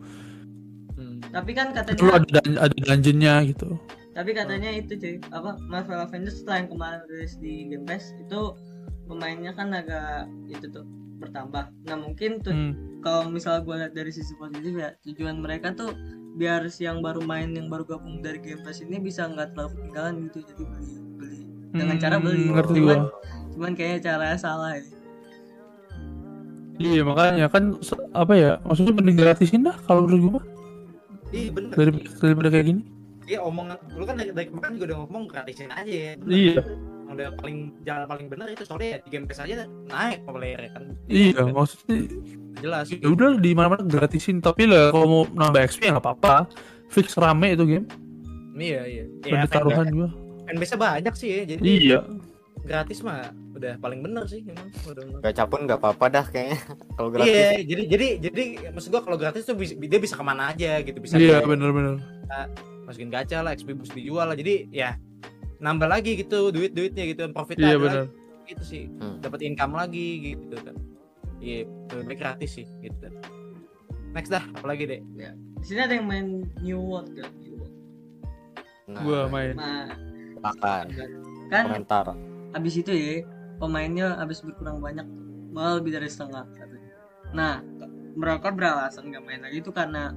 [SPEAKER 1] Hmm.
[SPEAKER 2] Tapi kan
[SPEAKER 4] Lu
[SPEAKER 2] katanya
[SPEAKER 4] ada dun- ada dungeonnya gitu.
[SPEAKER 2] tapi katanya itu cuy apa Marvel Avengers setelah yang kemarin rilis di Game Pass itu pemainnya kan agak itu tuh bertambah. Nah mungkin tuh
[SPEAKER 4] Hmm.
[SPEAKER 2] kalau misalnya gue lihat dari sisi positif ya tujuan mereka tuh biar si yang baru main yang baru gabung dari Game Pass ini bisa nggak terlalu ketinggalan gitu jadi beli beli dengan
[SPEAKER 4] Hmm,
[SPEAKER 2] cara beli
[SPEAKER 4] ngerti
[SPEAKER 2] cuman,
[SPEAKER 4] gua.
[SPEAKER 2] Cuman kayaknya caranya salah ya
[SPEAKER 4] Iya makanya kan apa ya maksudnya mending gratisin dah kalau menurut gue mah
[SPEAKER 1] Iya bener.
[SPEAKER 4] dari daripada kayak gini.
[SPEAKER 1] Iya omongan lu kan dari, dari kemarin juga udah ngomong gratisin aja ya. Bener.
[SPEAKER 4] Iya.
[SPEAKER 1] Udah paling jalan paling bener itu soalnya ya di game pass aja naik populer kan.
[SPEAKER 4] Iya maksudnya
[SPEAKER 1] Jelas.
[SPEAKER 4] ya udah di mana-mana gratisin tapi lah kalau mau nambah XP ya nggak apa-apa. Fix rame itu game.
[SPEAKER 1] Iya iya.
[SPEAKER 4] Ya, taruhan gua.
[SPEAKER 1] Fanbase banyak sih ya. Jadi
[SPEAKER 4] Iya.
[SPEAKER 1] Gratis mah udah paling bener sih emang. Udah.
[SPEAKER 3] Gacha pun nggak apa-apa dah kayaknya kalau gratis.
[SPEAKER 1] Iya, jadi jadi jadi maksud gua kalau gratis tuh bisa, dia bisa ke mana aja gitu, bisa
[SPEAKER 4] Iya
[SPEAKER 1] kayak
[SPEAKER 4] bener-bener.
[SPEAKER 1] masukin gacha lah, XP boost dijual lah. Jadi ya nambah lagi gitu duit-duitnya gitu, profit
[SPEAKER 4] Iya bener.
[SPEAKER 1] lagi, gitu sih.
[SPEAKER 3] Hmm.
[SPEAKER 1] Dapat income lagi gitu kan. Iya, lebih baik gratis sih gitu. Next dah, apalagi deh?
[SPEAKER 2] di sini ada yang main New World kan New World.
[SPEAKER 3] Nah,
[SPEAKER 4] Gua main.
[SPEAKER 2] nah
[SPEAKER 3] makan
[SPEAKER 2] kan
[SPEAKER 3] komentar.
[SPEAKER 2] Abis itu ya pemainnya abis berkurang banyak malah lebih dari setengah katanya. nah mereka beralasan gak main lagi itu karena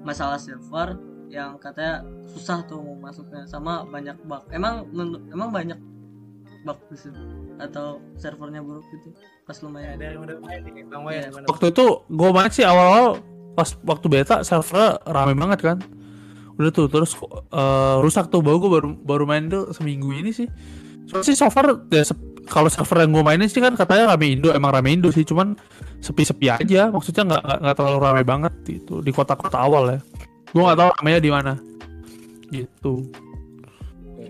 [SPEAKER 2] masalah server yang katanya susah tuh mau masuknya sama banyak bug emang emang banyak bug di situ atau servernya buruk gitu pas
[SPEAKER 1] Ya,
[SPEAKER 2] lumayan
[SPEAKER 1] dari udah main nih, Bang. Wayan mana?
[SPEAKER 4] Waktu itu gue main sih awal-awal pas waktu beta servernya rame banget kan. Udah tuh terus eh, rusak tuh baru gue baru baru main tuh seminggu ini sih. Soalnya sih so far ya kalau server yang gue mainin sih kan katanya rame Indo emang rame Indo sih cuman sepi-sepi aja maksudnya nggak nggak- terlalu rame banget gitu di kota-kota awal ya. Gue nggak tahu ramenya di mana gitu.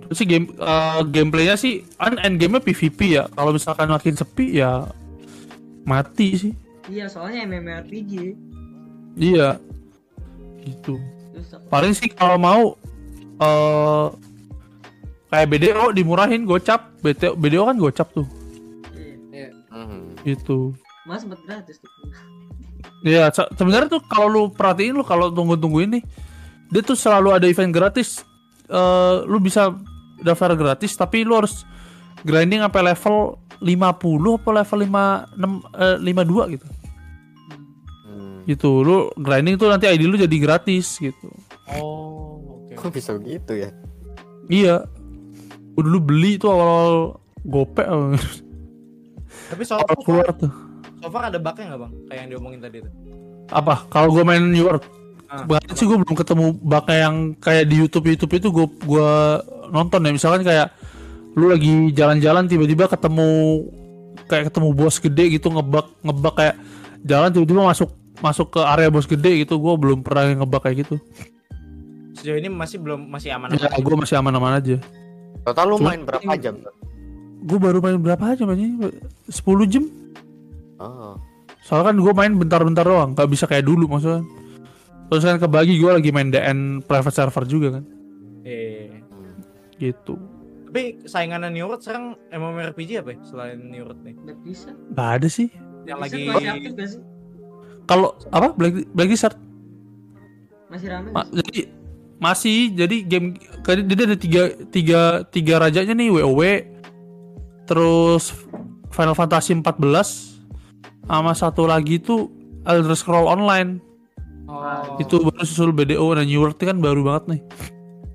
[SPEAKER 4] Terus sih game eh, gameplaynya sih kan end gamenya PVP ya. Kalau misalkan makin sepi ya mati sih.
[SPEAKER 2] iya soalnya MMORPG
[SPEAKER 4] Iya. Gitu. Paling sih kalau mau eh kayak BDO dimurahin gocap. BDO, BDO kan gocap tuh.
[SPEAKER 2] iya.
[SPEAKER 3] Hmm.
[SPEAKER 4] Gitu.
[SPEAKER 2] mas sempat gratis tuh
[SPEAKER 4] Iya, se- sebenarnya tuh kalau lu perhatiin lu kalau tunggu-tunggu ini dia tuh selalu ada event gratis. Eh lu bisa daftar gratis tapi lu harus grinding sampai level 50 apa level 56 eh, 52 gitu.
[SPEAKER 3] Hmm.
[SPEAKER 4] Gitu. Lu grinding tuh nanti ID lu jadi gratis gitu.
[SPEAKER 1] Oh, oke.
[SPEAKER 3] Kok bisa begitu ya?
[SPEAKER 4] Iya. Gua dulu beli tuh awal-awal gopek
[SPEAKER 1] Tapi so,
[SPEAKER 4] awal keluar tuh.
[SPEAKER 1] so far ada bugnya nggak bang? Kayak yang diomongin tadi tuh.
[SPEAKER 4] Apa? Kalau gue main New World,
[SPEAKER 1] Ah.
[SPEAKER 4] bahkan sih gue belum ketemu bugnya yang kayak di YouTube YouTube itu gue gua nonton ya. Misalkan kayak lu lagi jalan-jalan tiba-tiba ketemu kayak ketemu bos gede gitu ngebug ngebug kayak jalan tiba-tiba masuk masuk ke area bos gede gitu gue belum pernah ngebug kayak gitu
[SPEAKER 1] Sejauh ini masih belum masih aman
[SPEAKER 4] ya gue masih aman-aman aja
[SPEAKER 3] Total lu
[SPEAKER 4] Cuma-
[SPEAKER 3] main berapa jam?
[SPEAKER 4] gue baru main berapa aja mainnya 10 jam
[SPEAKER 3] Oh.
[SPEAKER 4] Soalnya kan gue main bentar-bentar doang, nggak bisa kayak dulu maksudnya. Terus kan kebagi gue lagi main DN private server juga kan,
[SPEAKER 1] Eh,
[SPEAKER 4] gitu.
[SPEAKER 1] tapi saingannya New World sekarang MMORPG apa ya selain New World nih?
[SPEAKER 2] udah bisa
[SPEAKER 4] Gak ada sih.
[SPEAKER 1] Yang lagi
[SPEAKER 2] masih aktif gak sih
[SPEAKER 4] Kalau apa Black Black Desert?
[SPEAKER 2] masih rame
[SPEAKER 4] Ma- jadi masih jadi game kan jadi ada tiga tiga tiga rajanya nih WoW, terus Final Fantasy 14 sama satu lagi tuh Elder Scroll Online.
[SPEAKER 1] oh,
[SPEAKER 4] itu baru susul BDO dan New World kan baru banget nih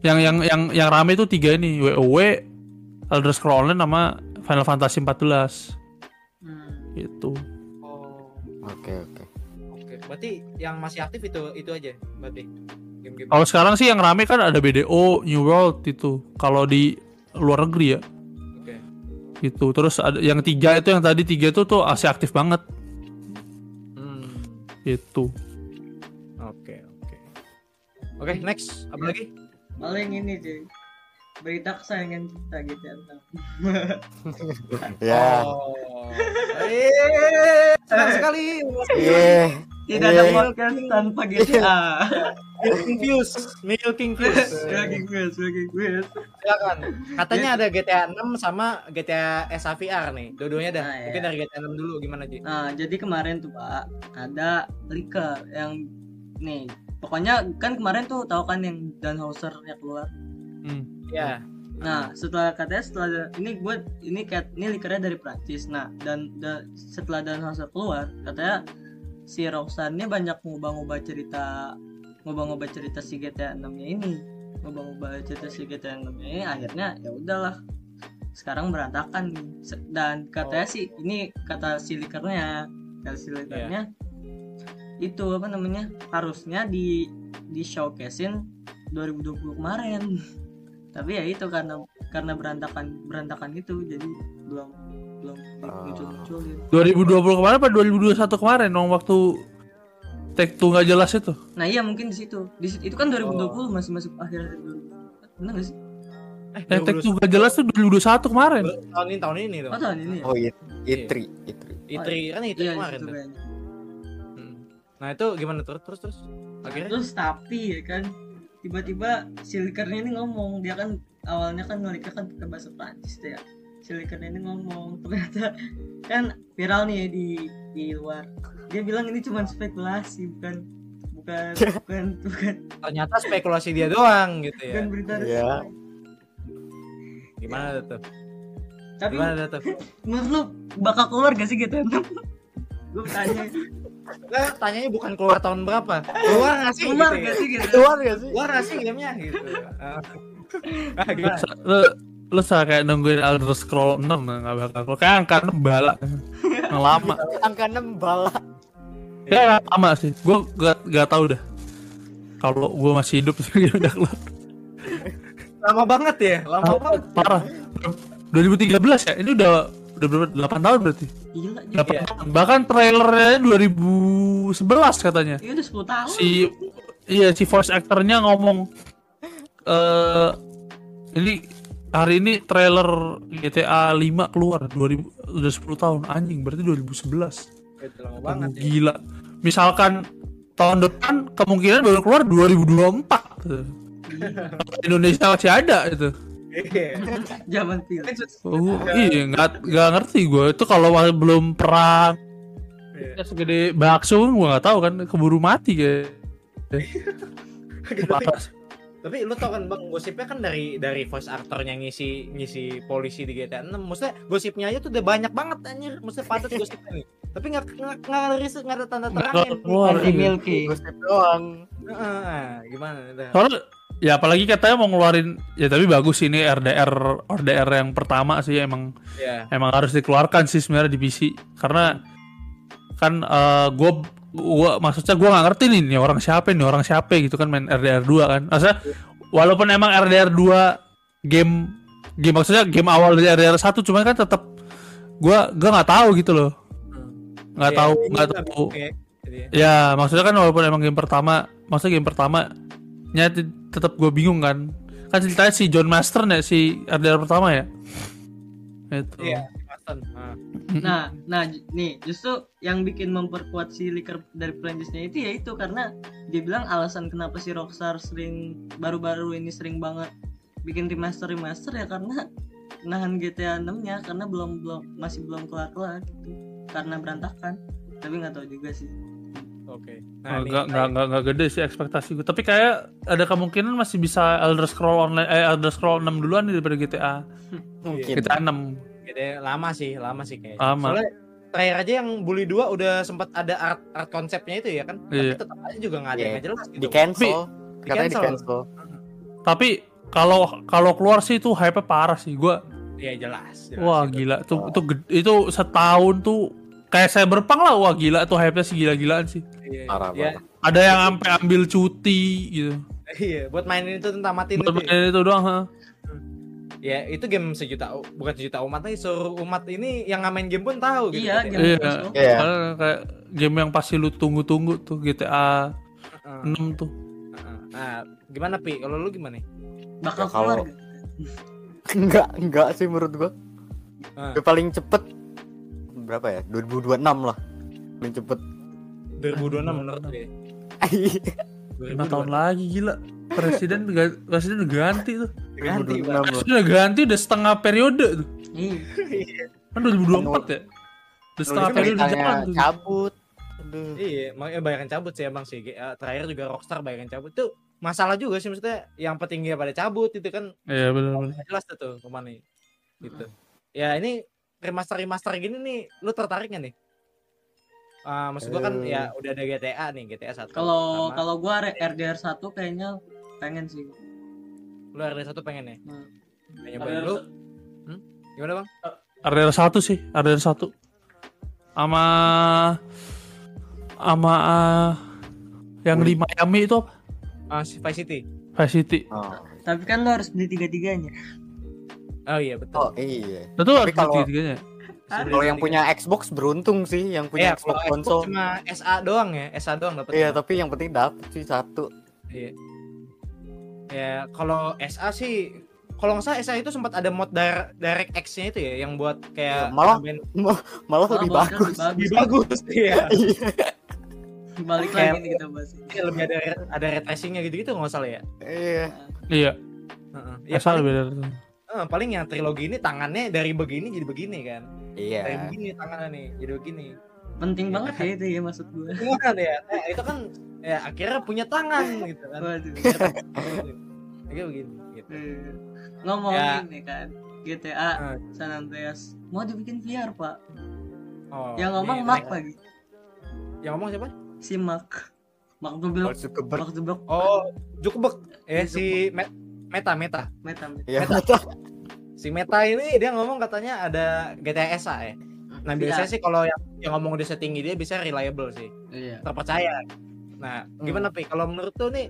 [SPEAKER 4] yang yang yang yang rame itu tiga ini WoW Elder Scrolls Online sama Final Fantasy 14
[SPEAKER 2] Hmm.
[SPEAKER 4] gitu
[SPEAKER 1] oh,
[SPEAKER 3] Oke oke.
[SPEAKER 1] oke. Berarti yang masih aktif itu itu aja berarti game-game.
[SPEAKER 4] kalau sekarang sih yang rame kan ada BDO New World itu kalau di luar negeri ya
[SPEAKER 1] Oke.
[SPEAKER 4] gitu terus ada yang tiga itu yang tadi tiga itu tuh masih aktif banget
[SPEAKER 1] Hmm.
[SPEAKER 4] gitu
[SPEAKER 1] Oke, oke. Oke, next. Apa lagi?
[SPEAKER 2] paling ini cuy berita kesayangan kita gitu ya
[SPEAKER 3] Ya.
[SPEAKER 1] Oh. Eh, senang sekali.
[SPEAKER 3] Iya.
[SPEAKER 2] Tidak ada
[SPEAKER 3] Iya.
[SPEAKER 2] podcast tanpa GTA
[SPEAKER 1] Milking Fuse, Milking Fuse.
[SPEAKER 2] lagi quiz lagi quiz
[SPEAKER 1] Silakan. Katanya ada GTA 6 sama GTA SAVR nih. Dua-duanya dah.
[SPEAKER 2] Ah, iya.
[SPEAKER 1] Mungkin dari GTA 6 dulu gimana, Ji?
[SPEAKER 2] Nah, jadi kemarin tuh Pak, ada leaker yang nih, pokoknya kan kemarin tuh tahu kan yang Dan Hauser-nya keluar.
[SPEAKER 4] Hmm.
[SPEAKER 1] Ya.
[SPEAKER 2] Nah, setelah katanya setelah ini gue ini kat ini leakernya dari Prancis. Nah, dan, da- setelah Dan Hauser keluar, katanya si Roxanne banyak ngubah-ngubah cerita ngubah-ngubah cerita si GTA 6-nya ini. Ngubah-ngubah cerita si GTA 6-nya ini akhirnya ya udahlah. Sekarang berantakan nih. Dan katanya sih ini kata si leakernya, kata si leakernya itu apa namanya? Harusnya di di showcasein 2020 kemarin tapi ya itu karena karena berantakan berantakan itu jadi belum belum
[SPEAKER 3] Ah.
[SPEAKER 2] muncul munculin
[SPEAKER 4] 2020 kemarin apa 2021 kemarin dong waktu take two nggak jelas itu
[SPEAKER 2] nah iya mungkin di situ di situ itu kan 2020 masih masuk akhir akhir 2020 benar gak sih
[SPEAKER 1] Eh, 2021
[SPEAKER 4] two nggak jelas tuh 2021 kemarin
[SPEAKER 1] tahun ini tahun ini dong.
[SPEAKER 2] oh tahun ini ya
[SPEAKER 3] Oh, it, itri, itri.
[SPEAKER 1] Itri kan itu
[SPEAKER 2] iya
[SPEAKER 1] kemarin. tuh.
[SPEAKER 2] kayaknya
[SPEAKER 1] Hmm. Nah, itu gimana terus terus terus? Akhirnya
[SPEAKER 2] terus tapi ya kan tiba-tiba si leakernya ini ngomong dia kan awalnya kan ngeliknya kan pakai bahasa Prancis tuh ya si leakernya ini ngomong ternyata kan viral nih ya di di luar dia bilang ini cuma spekulasi bukan bukan bukan bukan
[SPEAKER 1] ternyata spekulasi dia doang gitu ya.
[SPEAKER 2] bukan berita
[SPEAKER 3] Iya.
[SPEAKER 2] resmi.
[SPEAKER 1] Gimana tuh?
[SPEAKER 2] tapi
[SPEAKER 1] Gimana tuh?
[SPEAKER 2] menurut lu bakal keluar gak sih 6 gue tanya
[SPEAKER 1] Nah, tanyanya bukan keluar tahun berapa? Keluar nggak sih?
[SPEAKER 2] keluar
[SPEAKER 1] gitu
[SPEAKER 2] gak
[SPEAKER 1] ya?
[SPEAKER 2] sih gitu
[SPEAKER 3] Keluar gak sih?
[SPEAKER 1] Keluar nggak sih gamenya gitu? Ah. Gimana?
[SPEAKER 4] lu, lu sa- kayak nungguin Elder Scroll 6 nggak bakal. Keluar kayak angka 6 bala yang lama.
[SPEAKER 3] Angka 6 bala.
[SPEAKER 4] ya lama sih. Gue gak, gak tau dah. Kalau gue masih hidup dia udah keluar
[SPEAKER 1] Lama banget ya, lama banget.
[SPEAKER 4] parah. 2013 ya? Ini udah udah berapa 8 tahun berarti?
[SPEAKER 2] Gila
[SPEAKER 4] 8
[SPEAKER 1] Iya.
[SPEAKER 4] tahun. Bahkan trailernya 2011 katanya.
[SPEAKER 2] Ya udah 10 tahun.
[SPEAKER 4] Si iya si voice actornya ngomong eh ini hari ini trailer GTA 5 keluar 2000 udah 10 tahun. Anjing berarti 2011
[SPEAKER 1] Itu lama banget ya.
[SPEAKER 4] gila. Misalkan tahun depan kemungkinan baru keluar 2024 Indonesia masih ada itu
[SPEAKER 1] Iya.
[SPEAKER 2] zaman film
[SPEAKER 4] oh, iya nggak nggak ngerti gue itu kalau masih belum perang
[SPEAKER 1] Iya.
[SPEAKER 4] segede bakso gue nggak tahu kan keburu mati kayak
[SPEAKER 1] Tapi, lu tau kan bang gosipnya kan dari dari voice aktornya ngisi ngisi polisi di GTA 6 maksudnya gosipnya aja tuh udah banyak banget anjir. Maksudnya padat gosipnya nih. Tapi nggak nggak nggak ada riset nggak ada tanda terangin.
[SPEAKER 4] Keluar,
[SPEAKER 2] Anti
[SPEAKER 4] iya.
[SPEAKER 2] Milky.
[SPEAKER 3] Gosip doang.
[SPEAKER 1] Heeh, nah, gimana nih
[SPEAKER 4] Soalnya ya apalagi katanya mau ngeluarin ya tapi bagus ini RDR RDR yang pertama sih emang
[SPEAKER 1] ya
[SPEAKER 4] emang harus dikeluarkan sih sebenarnya di PC karena kan eh gue gua maksudnya gue nggak ngerti nih, nih orang siapa nih orang siapa gitu kan main RDR 2 kan maksudnya walaupun emang RDR 2 game game maksudnya game awal dari RDR 1 cuman kan tetap gue gua nggak tahu gitu loh nggak
[SPEAKER 1] Iya,
[SPEAKER 4] tahu
[SPEAKER 1] ini
[SPEAKER 4] nggak
[SPEAKER 1] juga
[SPEAKER 4] tahu
[SPEAKER 1] ya. Ya.
[SPEAKER 4] Ya, maksudnya kan walaupun emang game pertama, maksudnya game pertama nyati tetap gue bingung kan. Kan ceritanya si John Master nih si RDR pertama ya. Itu.
[SPEAKER 1] Iya, Ah.
[SPEAKER 2] Nah, nah nih justru yang bikin memperkuat si leaker dari Prancisnya itu ya itu karena dia bilang alasan kenapa si Rockstar sering baru-baru ini sering banget bikin remaster remaster ya karena nahan GTA 6-nya karena belum belum masih belum kelar-kelar gitu. Karena berantakan. Tapi nggak tahu juga sih.
[SPEAKER 1] Oke.
[SPEAKER 4] Nah,
[SPEAKER 1] Nah,
[SPEAKER 4] nggak nggak nggak nggak gede sih ekspektasi gue. Tapi kayak ada kemungkinan masih bisa Elder Scroll online eh Elder Scroll 6 duluan nih daripada GTA.
[SPEAKER 3] Mungkin.
[SPEAKER 4] GTA 6.
[SPEAKER 1] Gede, lama sih, lama sih kayaknya.
[SPEAKER 4] Lama.
[SPEAKER 1] Soalnya terakhir aja yang Bully 2 udah sempat ada art art konsepnya itu ya kan.
[SPEAKER 4] Iya.
[SPEAKER 1] Tapi tetap aja juga nggak ada
[SPEAKER 3] Iya.
[SPEAKER 1] yang jelas gitu.
[SPEAKER 3] Di cancel.
[SPEAKER 1] Di
[SPEAKER 3] Katanya di
[SPEAKER 1] cancel.
[SPEAKER 4] Tapi kalau kalau keluar sih itu hype parah sih. Gua
[SPEAKER 1] Iya jelas. jelas
[SPEAKER 4] wah
[SPEAKER 1] gitu.
[SPEAKER 4] gila tuh itu ged- itu setahun tuh kayak saya berpang lah wah gila tuh hype-nya sih gila-gilaan sih.
[SPEAKER 1] Iya,
[SPEAKER 3] Parah
[SPEAKER 1] iya.
[SPEAKER 3] banget.
[SPEAKER 4] Ada yang sampai ambil cuti gitu.
[SPEAKER 1] Iya, buat mainin itu tentang matiin
[SPEAKER 4] Buat
[SPEAKER 1] itu. ya.
[SPEAKER 4] mainin itu doang, ha.
[SPEAKER 1] Ya, itu game sejuta bukan sejuta umat lagi, seluruh umat ini yang ngamen game pun tahu gitu.
[SPEAKER 2] Iya,
[SPEAKER 1] gitu.
[SPEAKER 2] game
[SPEAKER 4] Iya.
[SPEAKER 2] loh.
[SPEAKER 3] Iya.
[SPEAKER 4] Karena kayak game yang pasti lu tunggu-tunggu tuh GTA
[SPEAKER 1] Heeh,
[SPEAKER 4] 6 tuh.
[SPEAKER 1] heeh. Nah, gimana Pi? Kalau lu gimana?
[SPEAKER 2] Bakal
[SPEAKER 3] Ya, kalau-
[SPEAKER 2] keluar gak?
[SPEAKER 3] enggak enggak sih menurut gua. Yang paling cepet berapa ya 2026 lah paling cepet
[SPEAKER 1] 2026 menurut gue.
[SPEAKER 4] lima tahun lagi gila presiden presiden ganti tuh
[SPEAKER 1] Ganti,
[SPEAKER 3] 2026 lah
[SPEAKER 4] presiden udah ganti udah setengah periode tuh
[SPEAKER 2] Iya.
[SPEAKER 4] kan 2024 ya udah setengah
[SPEAKER 3] Nulis
[SPEAKER 4] periode jalan tuh
[SPEAKER 3] cabut Aduh.
[SPEAKER 1] Iya, makanya banyak yang cabut sih emang sih. Eh, Terakhir juga Rockstar banyak yang cabut tuh masalah juga sih maksudnya yang petinggi pada cabut itu kan
[SPEAKER 4] iya benar
[SPEAKER 1] jelas tuh ke mana nih. gitu. Ya ini remaster remaster gini nih, lu tertarik nggak nih? Ah, maksud gua kan
[SPEAKER 3] Eh.
[SPEAKER 1] ya udah ada GTA nih, GTA 1.
[SPEAKER 2] Kalau kalau gua RDR 1 kayaknya pengen sih.
[SPEAKER 1] Lu RD 1 pengen ya?
[SPEAKER 2] Hmm.
[SPEAKER 1] Pengen nyobain lu? Hmm? Gimana, Bang?
[SPEAKER 4] RDR satu sih RDR satu sama sama ah, yang di Miami itu apa
[SPEAKER 1] Ah, si Vice City.
[SPEAKER 4] Vice City
[SPEAKER 3] Oh,
[SPEAKER 2] Tapi kan lo harus beli tiga-tiganya.
[SPEAKER 1] Oh iya, betul.
[SPEAKER 3] oh iya
[SPEAKER 4] itu harus
[SPEAKER 3] kalau-
[SPEAKER 4] tiga-tiganya
[SPEAKER 1] Bisa
[SPEAKER 3] kalau yang punya Xbox beruntung sih yang
[SPEAKER 1] Iya,
[SPEAKER 3] punya
[SPEAKER 1] kalau
[SPEAKER 3] Xbox
[SPEAKER 1] Xbox
[SPEAKER 3] konsol
[SPEAKER 1] cuma SA doang ya, SA doang dapat.
[SPEAKER 3] iya tapi yang penting dapet sih satu
[SPEAKER 1] Iya. Ya, kalau SA sih kalau nggak salah SA itu sempat ada mod Dir- Direct X-nya itu ya yang buat kayak
[SPEAKER 3] Ya, malah-
[SPEAKER 1] nambahin-
[SPEAKER 3] malah
[SPEAKER 2] Oh,
[SPEAKER 3] lebih bagus
[SPEAKER 2] lebih
[SPEAKER 1] lebih bagus iya.
[SPEAKER 3] Iya.
[SPEAKER 2] Balik
[SPEAKER 1] Kayak-
[SPEAKER 2] lagi nih kita bahas. ini.
[SPEAKER 1] Iya, lebih ada ada ray tracing-nya gitu-gitu nggak salah ya.
[SPEAKER 3] iya
[SPEAKER 4] iya
[SPEAKER 1] Heeh.
[SPEAKER 4] ya,
[SPEAKER 1] Ya paling,
[SPEAKER 4] beda
[SPEAKER 1] eh, paling yang trilogi ini tangannya dari begini jadi begini kan. Dari
[SPEAKER 3] iya
[SPEAKER 1] begini tangannya nih jadi begini.
[SPEAKER 2] Penting
[SPEAKER 1] Iya.
[SPEAKER 2] banget ya itu ya maksud
[SPEAKER 1] kan ya. Eh, itu kan ya akhirnya punya tangan gitu kan.
[SPEAKER 2] Waduh.
[SPEAKER 1] Kayak begini gitu.
[SPEAKER 2] Eh, Ngomongin
[SPEAKER 1] Ya.
[SPEAKER 2] nih kan GTA
[SPEAKER 1] Ah.
[SPEAKER 2] San Andreas mau dibikin VR pak.
[SPEAKER 1] Oh,
[SPEAKER 2] Yang ngomong Mark
[SPEAKER 1] naik-
[SPEAKER 2] lagi.
[SPEAKER 1] Yang ngomong siapa?
[SPEAKER 2] Si Mark. Mark Zuckerberg.
[SPEAKER 3] Mark Zuckerberg.
[SPEAKER 1] Oh, Zuckerberg. Eh si Me- Meta Meta.
[SPEAKER 2] Meta. Meta.
[SPEAKER 3] iya
[SPEAKER 1] Meta. Si Meta ini dia ngomong katanya ada GTA SA ya. Nah, biasanya sih kalau yang yang ngomong udah setinggi dia bisa reliable sih,
[SPEAKER 2] Iya.
[SPEAKER 1] terpercaya. Nah, gimana Pi? Kalau menurut tuh nih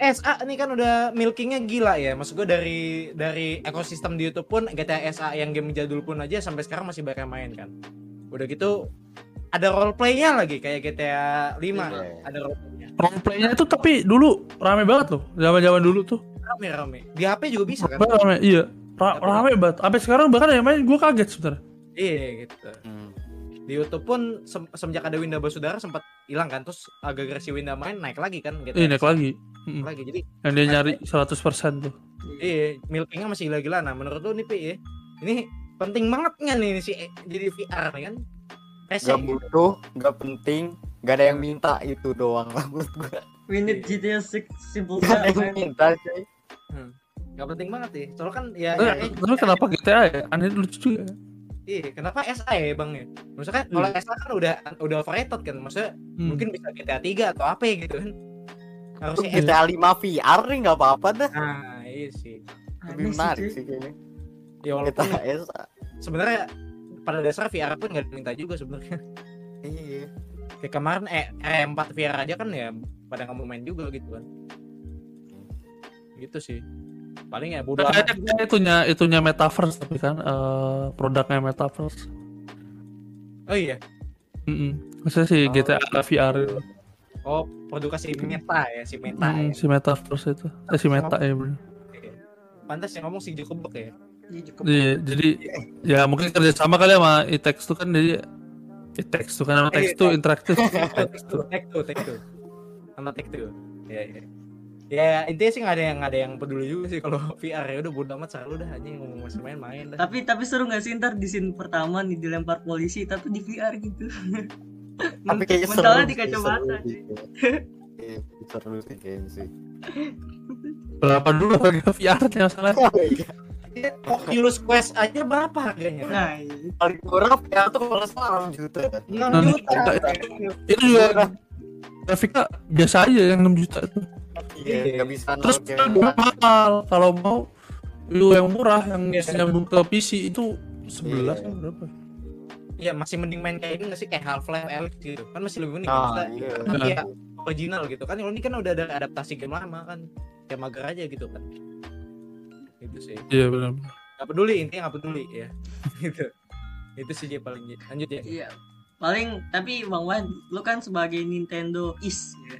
[SPEAKER 1] SA nih kan udah milkingnya gila ya. Maksud gue dari dari ekosistem di YouTube pun GTA SA yang game jadul pun aja sampai sekarang masih banyak yang main kan. Udah gitu ada role play-nya lagi kayak GTA 5
[SPEAKER 3] Iya.
[SPEAKER 1] ada role play-nya.
[SPEAKER 4] roleplaynya itu tapi dulu rame banget loh zaman zaman dulu tuh
[SPEAKER 1] Rame rame. Di HP juga bisa kan?
[SPEAKER 4] rame, rame iya Ra- rame banget sampai sekarang bahkan yang main gue kaget sebenarnya
[SPEAKER 1] Iya gitu.
[SPEAKER 3] Hmm.
[SPEAKER 1] Di YouTube pun sem- semenjak ada Winda Basudara sempat hilang kan terus agak si Winda main naik lagi kan gitu.
[SPEAKER 4] iya naik lagi Mm-mm.
[SPEAKER 1] lagi. Jadi
[SPEAKER 4] yang dia nyari 100% tuh
[SPEAKER 1] iya milkingnya masih gila-gila. Nah menurut lu nih Pi ya, ini penting banget nggak nih si jadi VR nih kan? Rese.
[SPEAKER 3] Gak butuh, gak penting, gak ada yang minta itu doang lah menurut gua.
[SPEAKER 2] We need GTA 6 simple
[SPEAKER 3] Gak ada yang minta sih.
[SPEAKER 1] Gak penting banget sih. Soalnya kan ya,
[SPEAKER 4] Eh,
[SPEAKER 1] ya, eh,
[SPEAKER 4] tapi kenapa GTA ya aneh lucu juga ya.
[SPEAKER 1] Iya, kenapa SA ya bang ya? Maksudnya kan kalau SA kan udah udah overrated kan. Maksudnya
[SPEAKER 4] Hmm.
[SPEAKER 1] mungkin bisa GTA 3 atau apa gitu kan? Harusnya SA.
[SPEAKER 3] GTA 5 VR nih gak apa-apa dah.
[SPEAKER 1] Nah iya sih.
[SPEAKER 3] Lebih menarik sih kayaknya.
[SPEAKER 1] Ya walaupun
[SPEAKER 3] GTA SA.
[SPEAKER 1] sebenarnya pada dasar VR pun nggak diminta juga sebenarnya.
[SPEAKER 3] Iya.
[SPEAKER 1] Kayak kemarin eh R4 VR aja kan ya pada nggak mau main juga gitu kan. Gitu sih. Paling ya bodo amat.
[SPEAKER 4] Kayaknya kayaknya itunya itunya metaverse tapi kan eh, produknya metaverse.
[SPEAKER 1] Oh iya.
[SPEAKER 4] Mm Maksudnya si
[SPEAKER 3] Oh.
[SPEAKER 4] GTA VR itu.
[SPEAKER 1] Oh, produk si Meta ya, si Meta
[SPEAKER 4] Mm,
[SPEAKER 1] ya.
[SPEAKER 4] si metaverse itu. Eh, si meta ya bener.
[SPEAKER 1] Pantas yang ngomong si Zuckerberg ya.
[SPEAKER 2] Iya.
[SPEAKER 4] Iya, jadi ya mungkin kerjasama kali sama Itex tuh kan jadi Itex tuh kan sama Text tuh interaktif. Itex tuh.
[SPEAKER 1] Two, take two. Sama take two. Ya, ya. Ya intinya sih nggak ada yang nggak ada yang peduli juga sih kalau VR ya udah bodo amat selalu dah aja ngomong masih main main dah.
[SPEAKER 2] Tapi tapi seru gak sih ntar di scene pertama nih dilempar polisi tapi di VR gitu.
[SPEAKER 3] Tapi kayaknya seru.
[SPEAKER 2] Mentalnya di
[SPEAKER 3] sih,
[SPEAKER 2] kacamata.
[SPEAKER 3] Iya, seru sih kayaknya sih.
[SPEAKER 4] Berapa dulu harga VR-nya masalah?
[SPEAKER 1] Ya, Oculus Quest aja berapa harganya?
[SPEAKER 2] Nah.
[SPEAKER 3] Paling murah VR tuh kalau salah 6 juta.
[SPEAKER 1] 6
[SPEAKER 4] Nah,
[SPEAKER 1] juta.
[SPEAKER 4] Itu juga grafiknya biasa aja yang 6 juta itu.
[SPEAKER 3] Iya, nggak bisa
[SPEAKER 4] Terus kan mahal. Kalau mau lu yang murah yang
[SPEAKER 1] Iya.
[SPEAKER 4] nyambung ke PC itu 11
[SPEAKER 3] Iya.
[SPEAKER 4] kan berapa?
[SPEAKER 1] Iya masih mending main kayak ini nggak sih? Kayak Half Life Alyx gitu. Kan masih lebih mending.
[SPEAKER 3] Nah,
[SPEAKER 1] Maksudnya,
[SPEAKER 3] iya.
[SPEAKER 1] kan dia original gitu. Kan kalau ini kan udah ada adaptasi game lama kan. Kayak mager aja gitu kan. Itu sih.
[SPEAKER 4] Iya benar.
[SPEAKER 1] nggak peduli intinya nggak peduli ya. Gitu. Itu sih dia paling lanjut ya
[SPEAKER 2] Iya. Paling tapi Bang Wan, lu kan sebagai Nintendo is ya.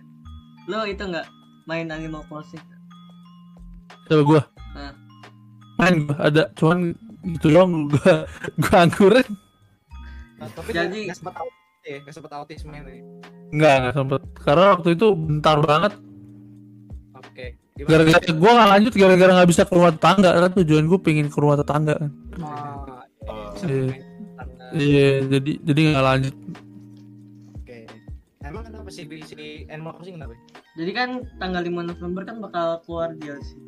[SPEAKER 2] Lu itu enggak main Animal Crossing?
[SPEAKER 4] Coba gua.
[SPEAKER 2] Nah.
[SPEAKER 4] main gua ada cuman gitu doang gua gua anggurin
[SPEAKER 1] Nah, tapi
[SPEAKER 2] Jadi-
[SPEAKER 1] nggak sempet autis ya nggak sempet autis main ya
[SPEAKER 4] nggak nggak sempet karena waktu itu bentar banget
[SPEAKER 1] oke Gimana?
[SPEAKER 4] gara-gara gua nggak lanjut gara-gara nggak bisa ke rumah tetangga kan tujuan gua pengen ke rumah tetangga kan
[SPEAKER 1] Oh,
[SPEAKER 3] Oh.
[SPEAKER 1] iya.
[SPEAKER 4] Iya. jadi jadi nggak lanjut
[SPEAKER 1] Oke. Emang kenapa sih si Animal Crossing kenapa?
[SPEAKER 2] Jadi kan tanggal 5 November kan bakal keluar DLC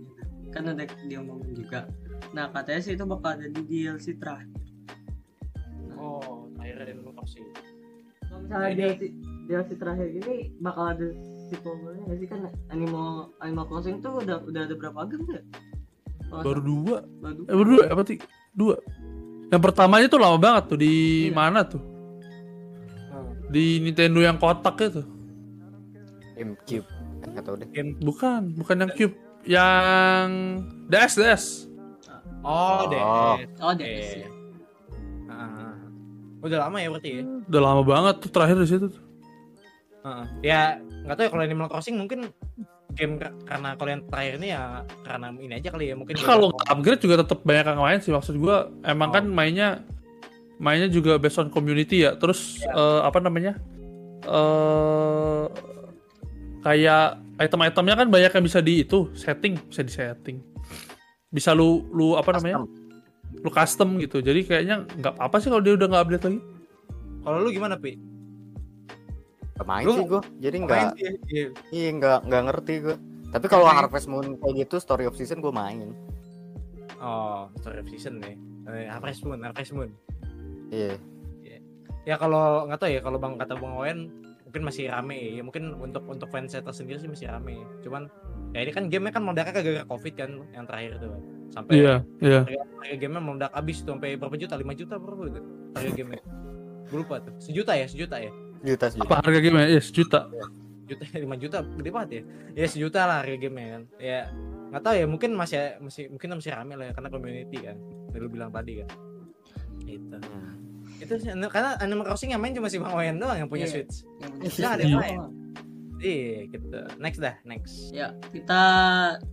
[SPEAKER 2] kan udah dia ngomong juga. Nah katanya sih itu bakal jadi DLC terakhir.
[SPEAKER 1] Oh, akhirnya Animal Crossing.
[SPEAKER 2] Kalau misalnya
[SPEAKER 1] Ini-
[SPEAKER 2] DLC DLC terakhir ini bakal ada sequelnya nggak sih kan Animal Animal Crossing tuh udah udah ada berapa game ya?
[SPEAKER 4] Baru dua
[SPEAKER 2] baru
[SPEAKER 4] eh baru dua apa sih dua yang pertamanya tuh lama banget tuh di
[SPEAKER 2] Iya.
[SPEAKER 4] mana tuh
[SPEAKER 1] Oh.
[SPEAKER 4] di Nintendo yang kotak itu
[SPEAKER 3] GameCube nggak tahu deh
[SPEAKER 4] bukan bukan yang Cube yang DS DS
[SPEAKER 1] Oh, deh.
[SPEAKER 3] Oh.
[SPEAKER 2] Oh,
[SPEAKER 1] Oke.
[SPEAKER 2] DS ya.
[SPEAKER 1] Ah. Udah lama ya berarti ya?
[SPEAKER 4] udah lama banget tuh terakhir di situ tuh.
[SPEAKER 1] Heeh. Ya, nggak tahu ya kalau Animal Crossing mungkin game ka- karena kalau yang terakhir ini ya karena ini aja kali ya mungkin
[SPEAKER 4] kalau upgrade juga tetap banyak yang main sih maksud gua emang
[SPEAKER 1] Oh.
[SPEAKER 4] kan mainnya mainnya juga based on community ya terus eh, apa namanya eh kayak item-itemnya kan banyak yang bisa di itu setting bisa di setting bisa lu lu apa namanya lu custom gitu jadi kayaknya nggak apa sih kalau dia udah nggak update lagi
[SPEAKER 1] kalau lu gimana, Pi?
[SPEAKER 3] Gak main
[SPEAKER 1] Lu
[SPEAKER 3] sih gue jadi nggak
[SPEAKER 1] sih, iya.
[SPEAKER 3] iya nggak nggak ngerti gue tapi kalau. Harvest Moon kayak gitu Story of Season gue main
[SPEAKER 1] Oh, Story of Season nih. Eh, Harvest Moon, Harvest Moon.
[SPEAKER 3] iya
[SPEAKER 1] Ya kalau nggak tahu ya kalau Bang kata Bang Owen mungkin masih rame. Ya mungkin untuk untuk fans saya sendiri sih masih rame. Cuman ya ini kan gamenya kan meledaknya gara-gara covid kan yang terakhir itu. Sampai
[SPEAKER 4] iya iya.
[SPEAKER 1] harga, harga gamenya meledak habis tuh sampai berapa juta? 5 juta berapa itu harga gamenya? Gue lupa tuh. Sejuta ya sejuta ya?
[SPEAKER 3] Juta sih
[SPEAKER 4] apa harga game ya sejuta.
[SPEAKER 1] Juta 5 juta gede banget ya? Ya sejuta lah harga gamenya kan. Ya nggak tahu ya mungkin masih masih mungkin masih rame lah ya karena community kan. Yang lu bilang tadi kan. Itu
[SPEAKER 3] Hmm.
[SPEAKER 1] Itu sih, karena Animal Crossing yang main cuma si Bang Owen doang yang punya
[SPEAKER 2] Iya.
[SPEAKER 1] Switch
[SPEAKER 2] Yang
[SPEAKER 1] Iya, ada
[SPEAKER 2] Iya.
[SPEAKER 1] yang lain. iya gitu next dah next
[SPEAKER 2] Ya, kita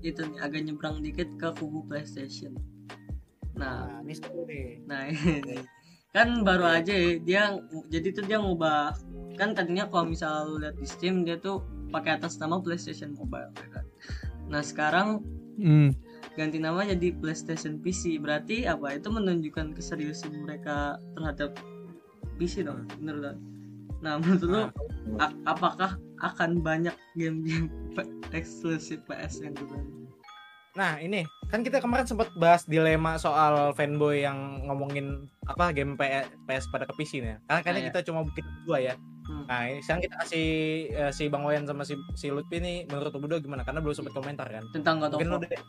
[SPEAKER 2] itu nih agak nyebrang dikit ke kubu PlayStation. Nah,
[SPEAKER 1] nah ini seru nih
[SPEAKER 2] nah ini kan baru aja ya, dia jadi tuh dia ngubah kan tadinya kalau misal lu lihat di Steam dia tuh pakai atas nama PlayStation Mobile ya kan. Nah, sekarang
[SPEAKER 4] hmm.
[SPEAKER 2] Ganti nama jadi PlayStation PC. Berarti apa? Itu menunjukkan keseriusan mereka terhadap PC dong, bener dong. Nah, menurut
[SPEAKER 1] Nah,
[SPEAKER 2] a- apakah akan banyak game-game eksklusif PS yang juga
[SPEAKER 1] Nah ini kan kita kemarin sempat bahas dilema soal fanboy yang ngomongin apa game P- PS pada ke PC nih. Karena kayaknya
[SPEAKER 2] Ah, ya.
[SPEAKER 1] kita cuma bikin dua ya.
[SPEAKER 2] Hmm.
[SPEAKER 1] Nah ini sekarang kita kasih eh, si Bang Wayan sama si si Lutfi nih menurut berdua gimana? Karena belum sempat komentar kan.
[SPEAKER 2] tentang God of War?
[SPEAKER 1] deh.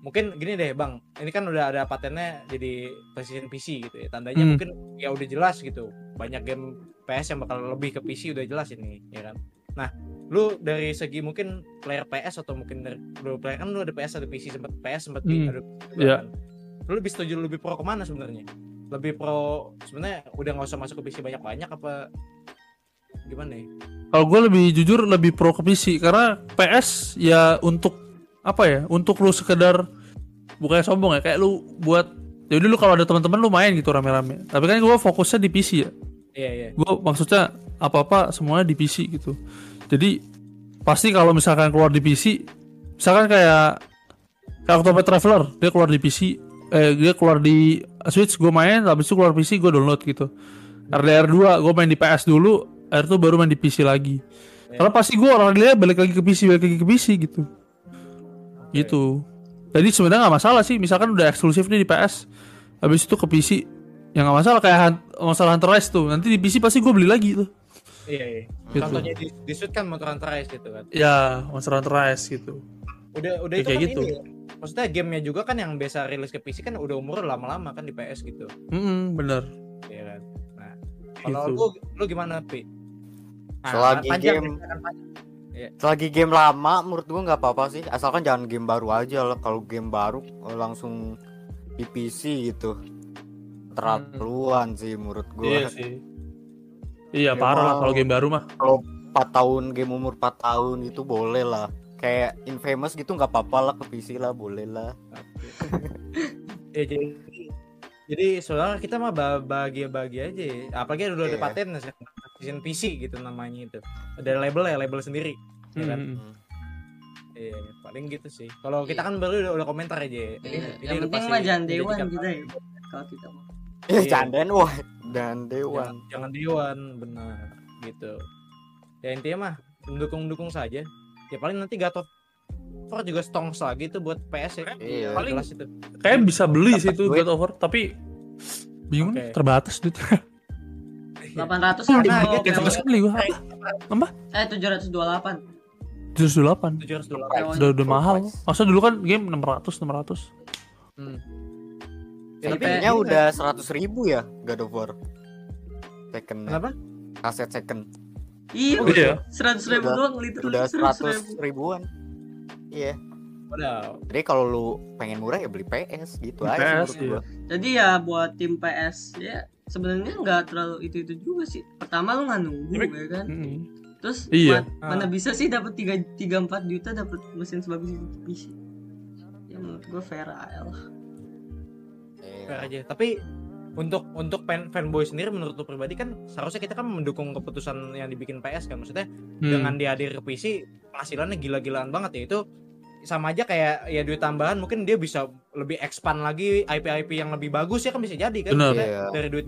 [SPEAKER 1] Mungkin gini deh Bang, ini kan udah ada patennya jadi PlayStation PC gitu ya. Tandanya
[SPEAKER 4] Hmm.
[SPEAKER 1] mungkin ya udah jelas gitu. Banyak game PS yang bakal lebih ke PC udah jelas ini, ya kan. Nah, lu dari segi mungkin player PS atau mungkin dari lu player kan lu ada PS ada PC sempat PS sempat
[SPEAKER 4] Hmm.
[SPEAKER 1] ada
[SPEAKER 4] Iya.
[SPEAKER 1] kan. Lu lebih setuju lebih pro ke mana sebenarnya? Lebih pro sebenarnya udah nggak usah masuk ke PC banyak-banyak apa gimana ya?
[SPEAKER 4] Kalau gue lebih jujur lebih pro ke PC karena PS ya untuk apa ya? Untuk lu sekedar bukannya sombong ya kayak lu buat ya udah lu kalau ada teman-teman lu main gitu rame-rame. Tapi kan gue fokusnya di PC ya.
[SPEAKER 1] Iya, iya.
[SPEAKER 4] Gue maksudnya apa-apa semuanya di PC gitu. Jadi pasti kalau misalkan keluar di PC, misalkan kayak kayak Octopath Traveler dia keluar di PC, eh dia keluar di Switch gue main, habis itu keluar PC gue download gitu. RDR 2 gue main di PS dulu, R tuh baru main di PC lagi. Karena pasti gue orang dia balik lagi ke PC, balik lagi ke PC gitu. Gitu. Jadi sebenarnya nggak masalah sih, misalkan udah eksklusif nih di PS, habis itu ke PC, ya nggak masalah kayak Hunt- masalah Hunter Rise tuh. Nanti di PC pasti gue beli lagi tuh.
[SPEAKER 1] Iya, iya.
[SPEAKER 4] Gitu.
[SPEAKER 1] Contohnya di, di Switch kan motor Hunter Rise gitu kan.
[SPEAKER 4] Ya, Monster Hunter Rise gitu.
[SPEAKER 1] Udah udah
[SPEAKER 4] Ya,
[SPEAKER 1] itu
[SPEAKER 4] kayak
[SPEAKER 1] kan
[SPEAKER 4] gitu.
[SPEAKER 1] ini. ya. Maksudnya gamenya juga kan yang biasa rilis ke PC kan udah umur lama-lama kan di PS gitu.
[SPEAKER 4] Hmm, bener.
[SPEAKER 1] Iya kan. Nah, kalau
[SPEAKER 4] Gitu.
[SPEAKER 1] lu lu gimana, Pi? Nah,
[SPEAKER 3] Selagi
[SPEAKER 1] panjang
[SPEAKER 3] game-
[SPEAKER 1] panjang.
[SPEAKER 3] Selagi game lama menurut gua nggak apa-apa sih asalkan jangan game baru aja lah kalau game baru eh, langsung di PC gitu terlaluan sih menurut gua
[SPEAKER 4] sih. Iya,
[SPEAKER 3] Ya,
[SPEAKER 4] parah lah kalau game baru mah.
[SPEAKER 3] 4 tahun game umur 4 tahun itu boleh lah kayak Infamous gitu nggak apa-apa lah ke PC lah boleh lah
[SPEAKER 1] ya jadi jadi soalnya kita mah ba- bahagia-bahagia aja ya. apalagi udah ada
[SPEAKER 3] Iya.
[SPEAKER 1] paten season PC gitu namanya itu ada label ya label sendiri ya kan
[SPEAKER 4] Hmm.
[SPEAKER 1] Iya, paling gitu sih kalau kita kan baru udah, udah komentar aja ya.
[SPEAKER 2] Iya,
[SPEAKER 1] Ini
[SPEAKER 2] yang penting
[SPEAKER 1] pasti
[SPEAKER 2] mah jangan dewan kita ya. Kalau kita mah.
[SPEAKER 3] Eh,
[SPEAKER 1] Iya.
[SPEAKER 3] jangan wah dan dewan.
[SPEAKER 1] jangan, jangan dewan benar gitu ya intinya mah mendukung mendukung saja ya paling nanti of War juga stongs lagi tuh buat PS ya
[SPEAKER 3] Iya.
[SPEAKER 1] paling jelas itu
[SPEAKER 4] Kayak bisa beli sih itu. God of War, tapi bingung
[SPEAKER 1] Oke.
[SPEAKER 4] terbatas duit.
[SPEAKER 2] 800
[SPEAKER 1] Nah,
[SPEAKER 2] mau
[SPEAKER 1] gitu.
[SPEAKER 4] Kita
[SPEAKER 2] PO.
[SPEAKER 4] beli gua apa?
[SPEAKER 2] Eh 728.
[SPEAKER 4] 708.
[SPEAKER 1] 700 dolar
[SPEAKER 2] PO.
[SPEAKER 4] Udah udah
[SPEAKER 3] Full
[SPEAKER 4] mahal. Masa dulu kan game 600 600.
[SPEAKER 1] hmm.
[SPEAKER 2] Ya,
[SPEAKER 1] tapi
[SPEAKER 3] Kayaknya udah 100 ribu ya God of War. Second.
[SPEAKER 1] kenapa
[SPEAKER 3] Kaset second.
[SPEAKER 2] Iya,
[SPEAKER 4] Oh, iya.
[SPEAKER 2] 100 ribu
[SPEAKER 3] Udah-
[SPEAKER 2] doang liter
[SPEAKER 3] Udah
[SPEAKER 2] 100
[SPEAKER 3] 100
[SPEAKER 2] ribu.
[SPEAKER 3] ribuan. Iya.
[SPEAKER 1] Waduh.
[SPEAKER 3] Jadi kalau lu pengen murah ya beli PS gitu aja
[SPEAKER 4] PS,
[SPEAKER 3] menurut
[SPEAKER 4] iya.
[SPEAKER 2] Jadi ya buat tim PS ya sebenarnya nggak terlalu itu itu juga sih. Pertama lu nggak nunggu
[SPEAKER 4] Tapi-
[SPEAKER 2] ya kan.
[SPEAKER 4] Mm.
[SPEAKER 2] Terus
[SPEAKER 4] Iya.
[SPEAKER 2] ma- mana bisa sih dapat 3 3 4 juta dapat mesin sebagus itu PC. Ya menurut gua fair aja lah.
[SPEAKER 3] Iya.
[SPEAKER 1] fair aja tapi untuk untuk fan fanboy sendiri menurut lu pribadi kan seharusnya kita kan mendukung keputusan yang dibikin PS kan maksudnya
[SPEAKER 4] Hmm.
[SPEAKER 1] dengan dihadir ke PC penghasilannya gila-gilaan banget ya itu sama aja kayak ya duit tambahan mungkin dia bisa lebih expand lagi IP-IP yang lebih bagus ya kan bisa jadi kan
[SPEAKER 4] Benar.
[SPEAKER 1] Maksudnya
[SPEAKER 3] Iya.
[SPEAKER 1] dari duit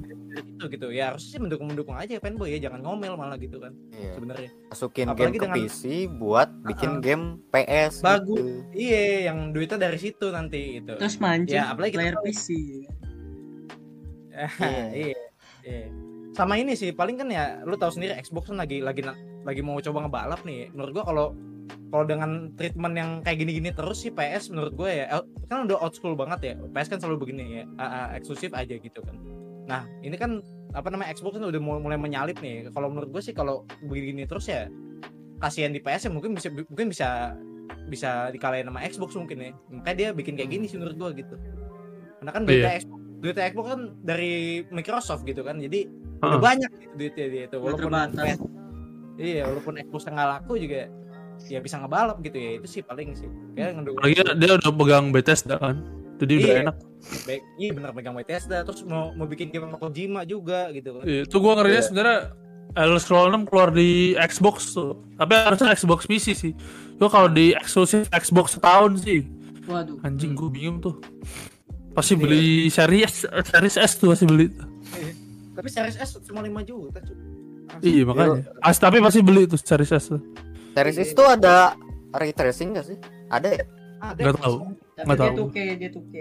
[SPEAKER 1] itu gitu ya harusnya sih mendukung mendukung aja fanboy ya jangan ngomel malah gitu kan
[SPEAKER 3] Iya.
[SPEAKER 1] sebenarnya
[SPEAKER 3] Masukin
[SPEAKER 1] Apalagi
[SPEAKER 3] game ke
[SPEAKER 1] dengan-
[SPEAKER 3] PC buat bikin
[SPEAKER 1] Uh-uh.
[SPEAKER 3] game PS
[SPEAKER 1] Bagus.
[SPEAKER 3] gitu.
[SPEAKER 1] iya yang duitnya dari situ nanti itu
[SPEAKER 2] Terus mancing
[SPEAKER 1] Ya, apalagi kita
[SPEAKER 2] player
[SPEAKER 1] tahu-
[SPEAKER 2] PC.
[SPEAKER 1] iya iya sama ini sih paling kan ya lu tahu sendiri Xbox kan lagi lagi lagi mau coba ngebalap nih menurut gua kalau kalau dengan treatment yang kayak gini-gini terus sih PS menurut gue ya kan udah old school banget ya. PS kan selalu begini ya a- a- eksklusif aja gitu kan. Nah ini kan apa namanya Xbox kan udah mulai, menyalip nih. Kalau menurut gue sih kalau begini terus ya kasihan di PS ya mungkin bisa mungkin bisa bisa dikalahin sama Xbox mungkin ya. Makanya dia bikin kayak gini sih menurut gue gitu. Karena kan duitnya Xbox duitnya Xbox kan dari Microsoft gitu kan jadi udah
[SPEAKER 4] Ah.
[SPEAKER 1] banyak gitu duitnya dia itu walaupun
[SPEAKER 2] terbatas.
[SPEAKER 1] PS iya walaupun Xbox nggak laku juga ya bisa ngebalap gitu ya itu sih paling sih kayak ngedukung
[SPEAKER 4] Apalagi dia udah pegang Bethesda kan. Jadi udah
[SPEAKER 1] Iya.
[SPEAKER 4] enak.
[SPEAKER 1] baik iya bener pegang Bethesda terus mau mau bikin game sama Kojima juga gitu kan
[SPEAKER 4] Iya, Itu gua ngerinya sebenarnya Elder Scrolls 6 keluar di Xbox tuh. Tapi harusnya Xbox PC sih. Gua kalau di eksklusif Xbox setahun sih.
[SPEAKER 2] Waduh.
[SPEAKER 4] Anjing gua bingung tuh. Pasti beli series series S tuh pasti beli.
[SPEAKER 1] tapi Series S cuma 5 juta cuy.
[SPEAKER 4] Iya makanya. As tapi pasti beli tuh series S tuh.
[SPEAKER 3] Series S itu ada ray tracing gak sih? Ada ya?
[SPEAKER 1] ada
[SPEAKER 4] Nggak tahu.
[SPEAKER 2] Tapi
[SPEAKER 4] Nggak
[SPEAKER 2] dia
[SPEAKER 4] tahu.
[SPEAKER 2] 2K, dia 2K.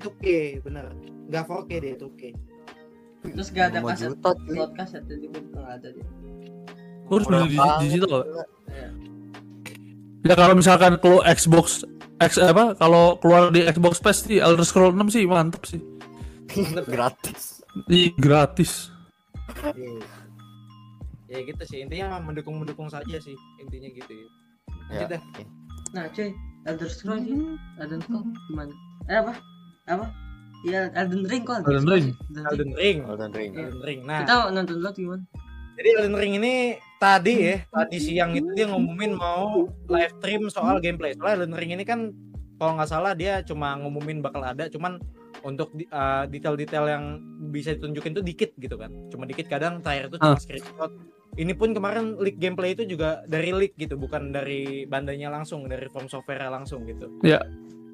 [SPEAKER 1] itu oke bener nggak 4K dia itu oke
[SPEAKER 2] Terus gak ada
[SPEAKER 3] 5
[SPEAKER 2] kaset
[SPEAKER 3] juta cuy.
[SPEAKER 2] slot kaset jadi nggak ada dia.
[SPEAKER 4] Harus beli digital.
[SPEAKER 2] Iya.
[SPEAKER 4] Ya kalau misalkan keluar Xbox X apa kalau keluar di Xbox Pass sih Elder Scrolls 6 sih mantep sih.
[SPEAKER 3] Gratis.
[SPEAKER 4] Ih, gratis.
[SPEAKER 1] Iya. ya gitu sih intinya mendukung mendukung saja sih intinya gitu ya
[SPEAKER 3] Ya.
[SPEAKER 1] Lanjut
[SPEAKER 3] oke.
[SPEAKER 2] Nah, cuy, Elder Scrolls sih. Elden Scrolls gimana? Eh apa? Apa? Iya, Elden Ring kok.
[SPEAKER 4] Elden Ring.
[SPEAKER 2] Elden Ring.
[SPEAKER 1] Elden Ring
[SPEAKER 3] Elden Ring.
[SPEAKER 1] Elden Ring nah
[SPEAKER 2] Kita nonton dulu gimana?
[SPEAKER 1] Jadi Elden Ring ini tadi ya, tadi siang itu dia ngumumin mau live stream soal gameplay. Soalnya Elden Ring ini kan kalau nggak salah dia cuma ngumumin bakal ada, cuman untuk uh, detail-detail yang bisa ditunjukin tuh dikit gitu kan. Cuma dikit kadang terakhir itu cuma
[SPEAKER 4] Ah.
[SPEAKER 1] screenshot. Ini pun kemarin leak gameplay itu juga dari leak gitu, bukan dari bandanya langsung, dari From Software langsung gitu.
[SPEAKER 4] Ya.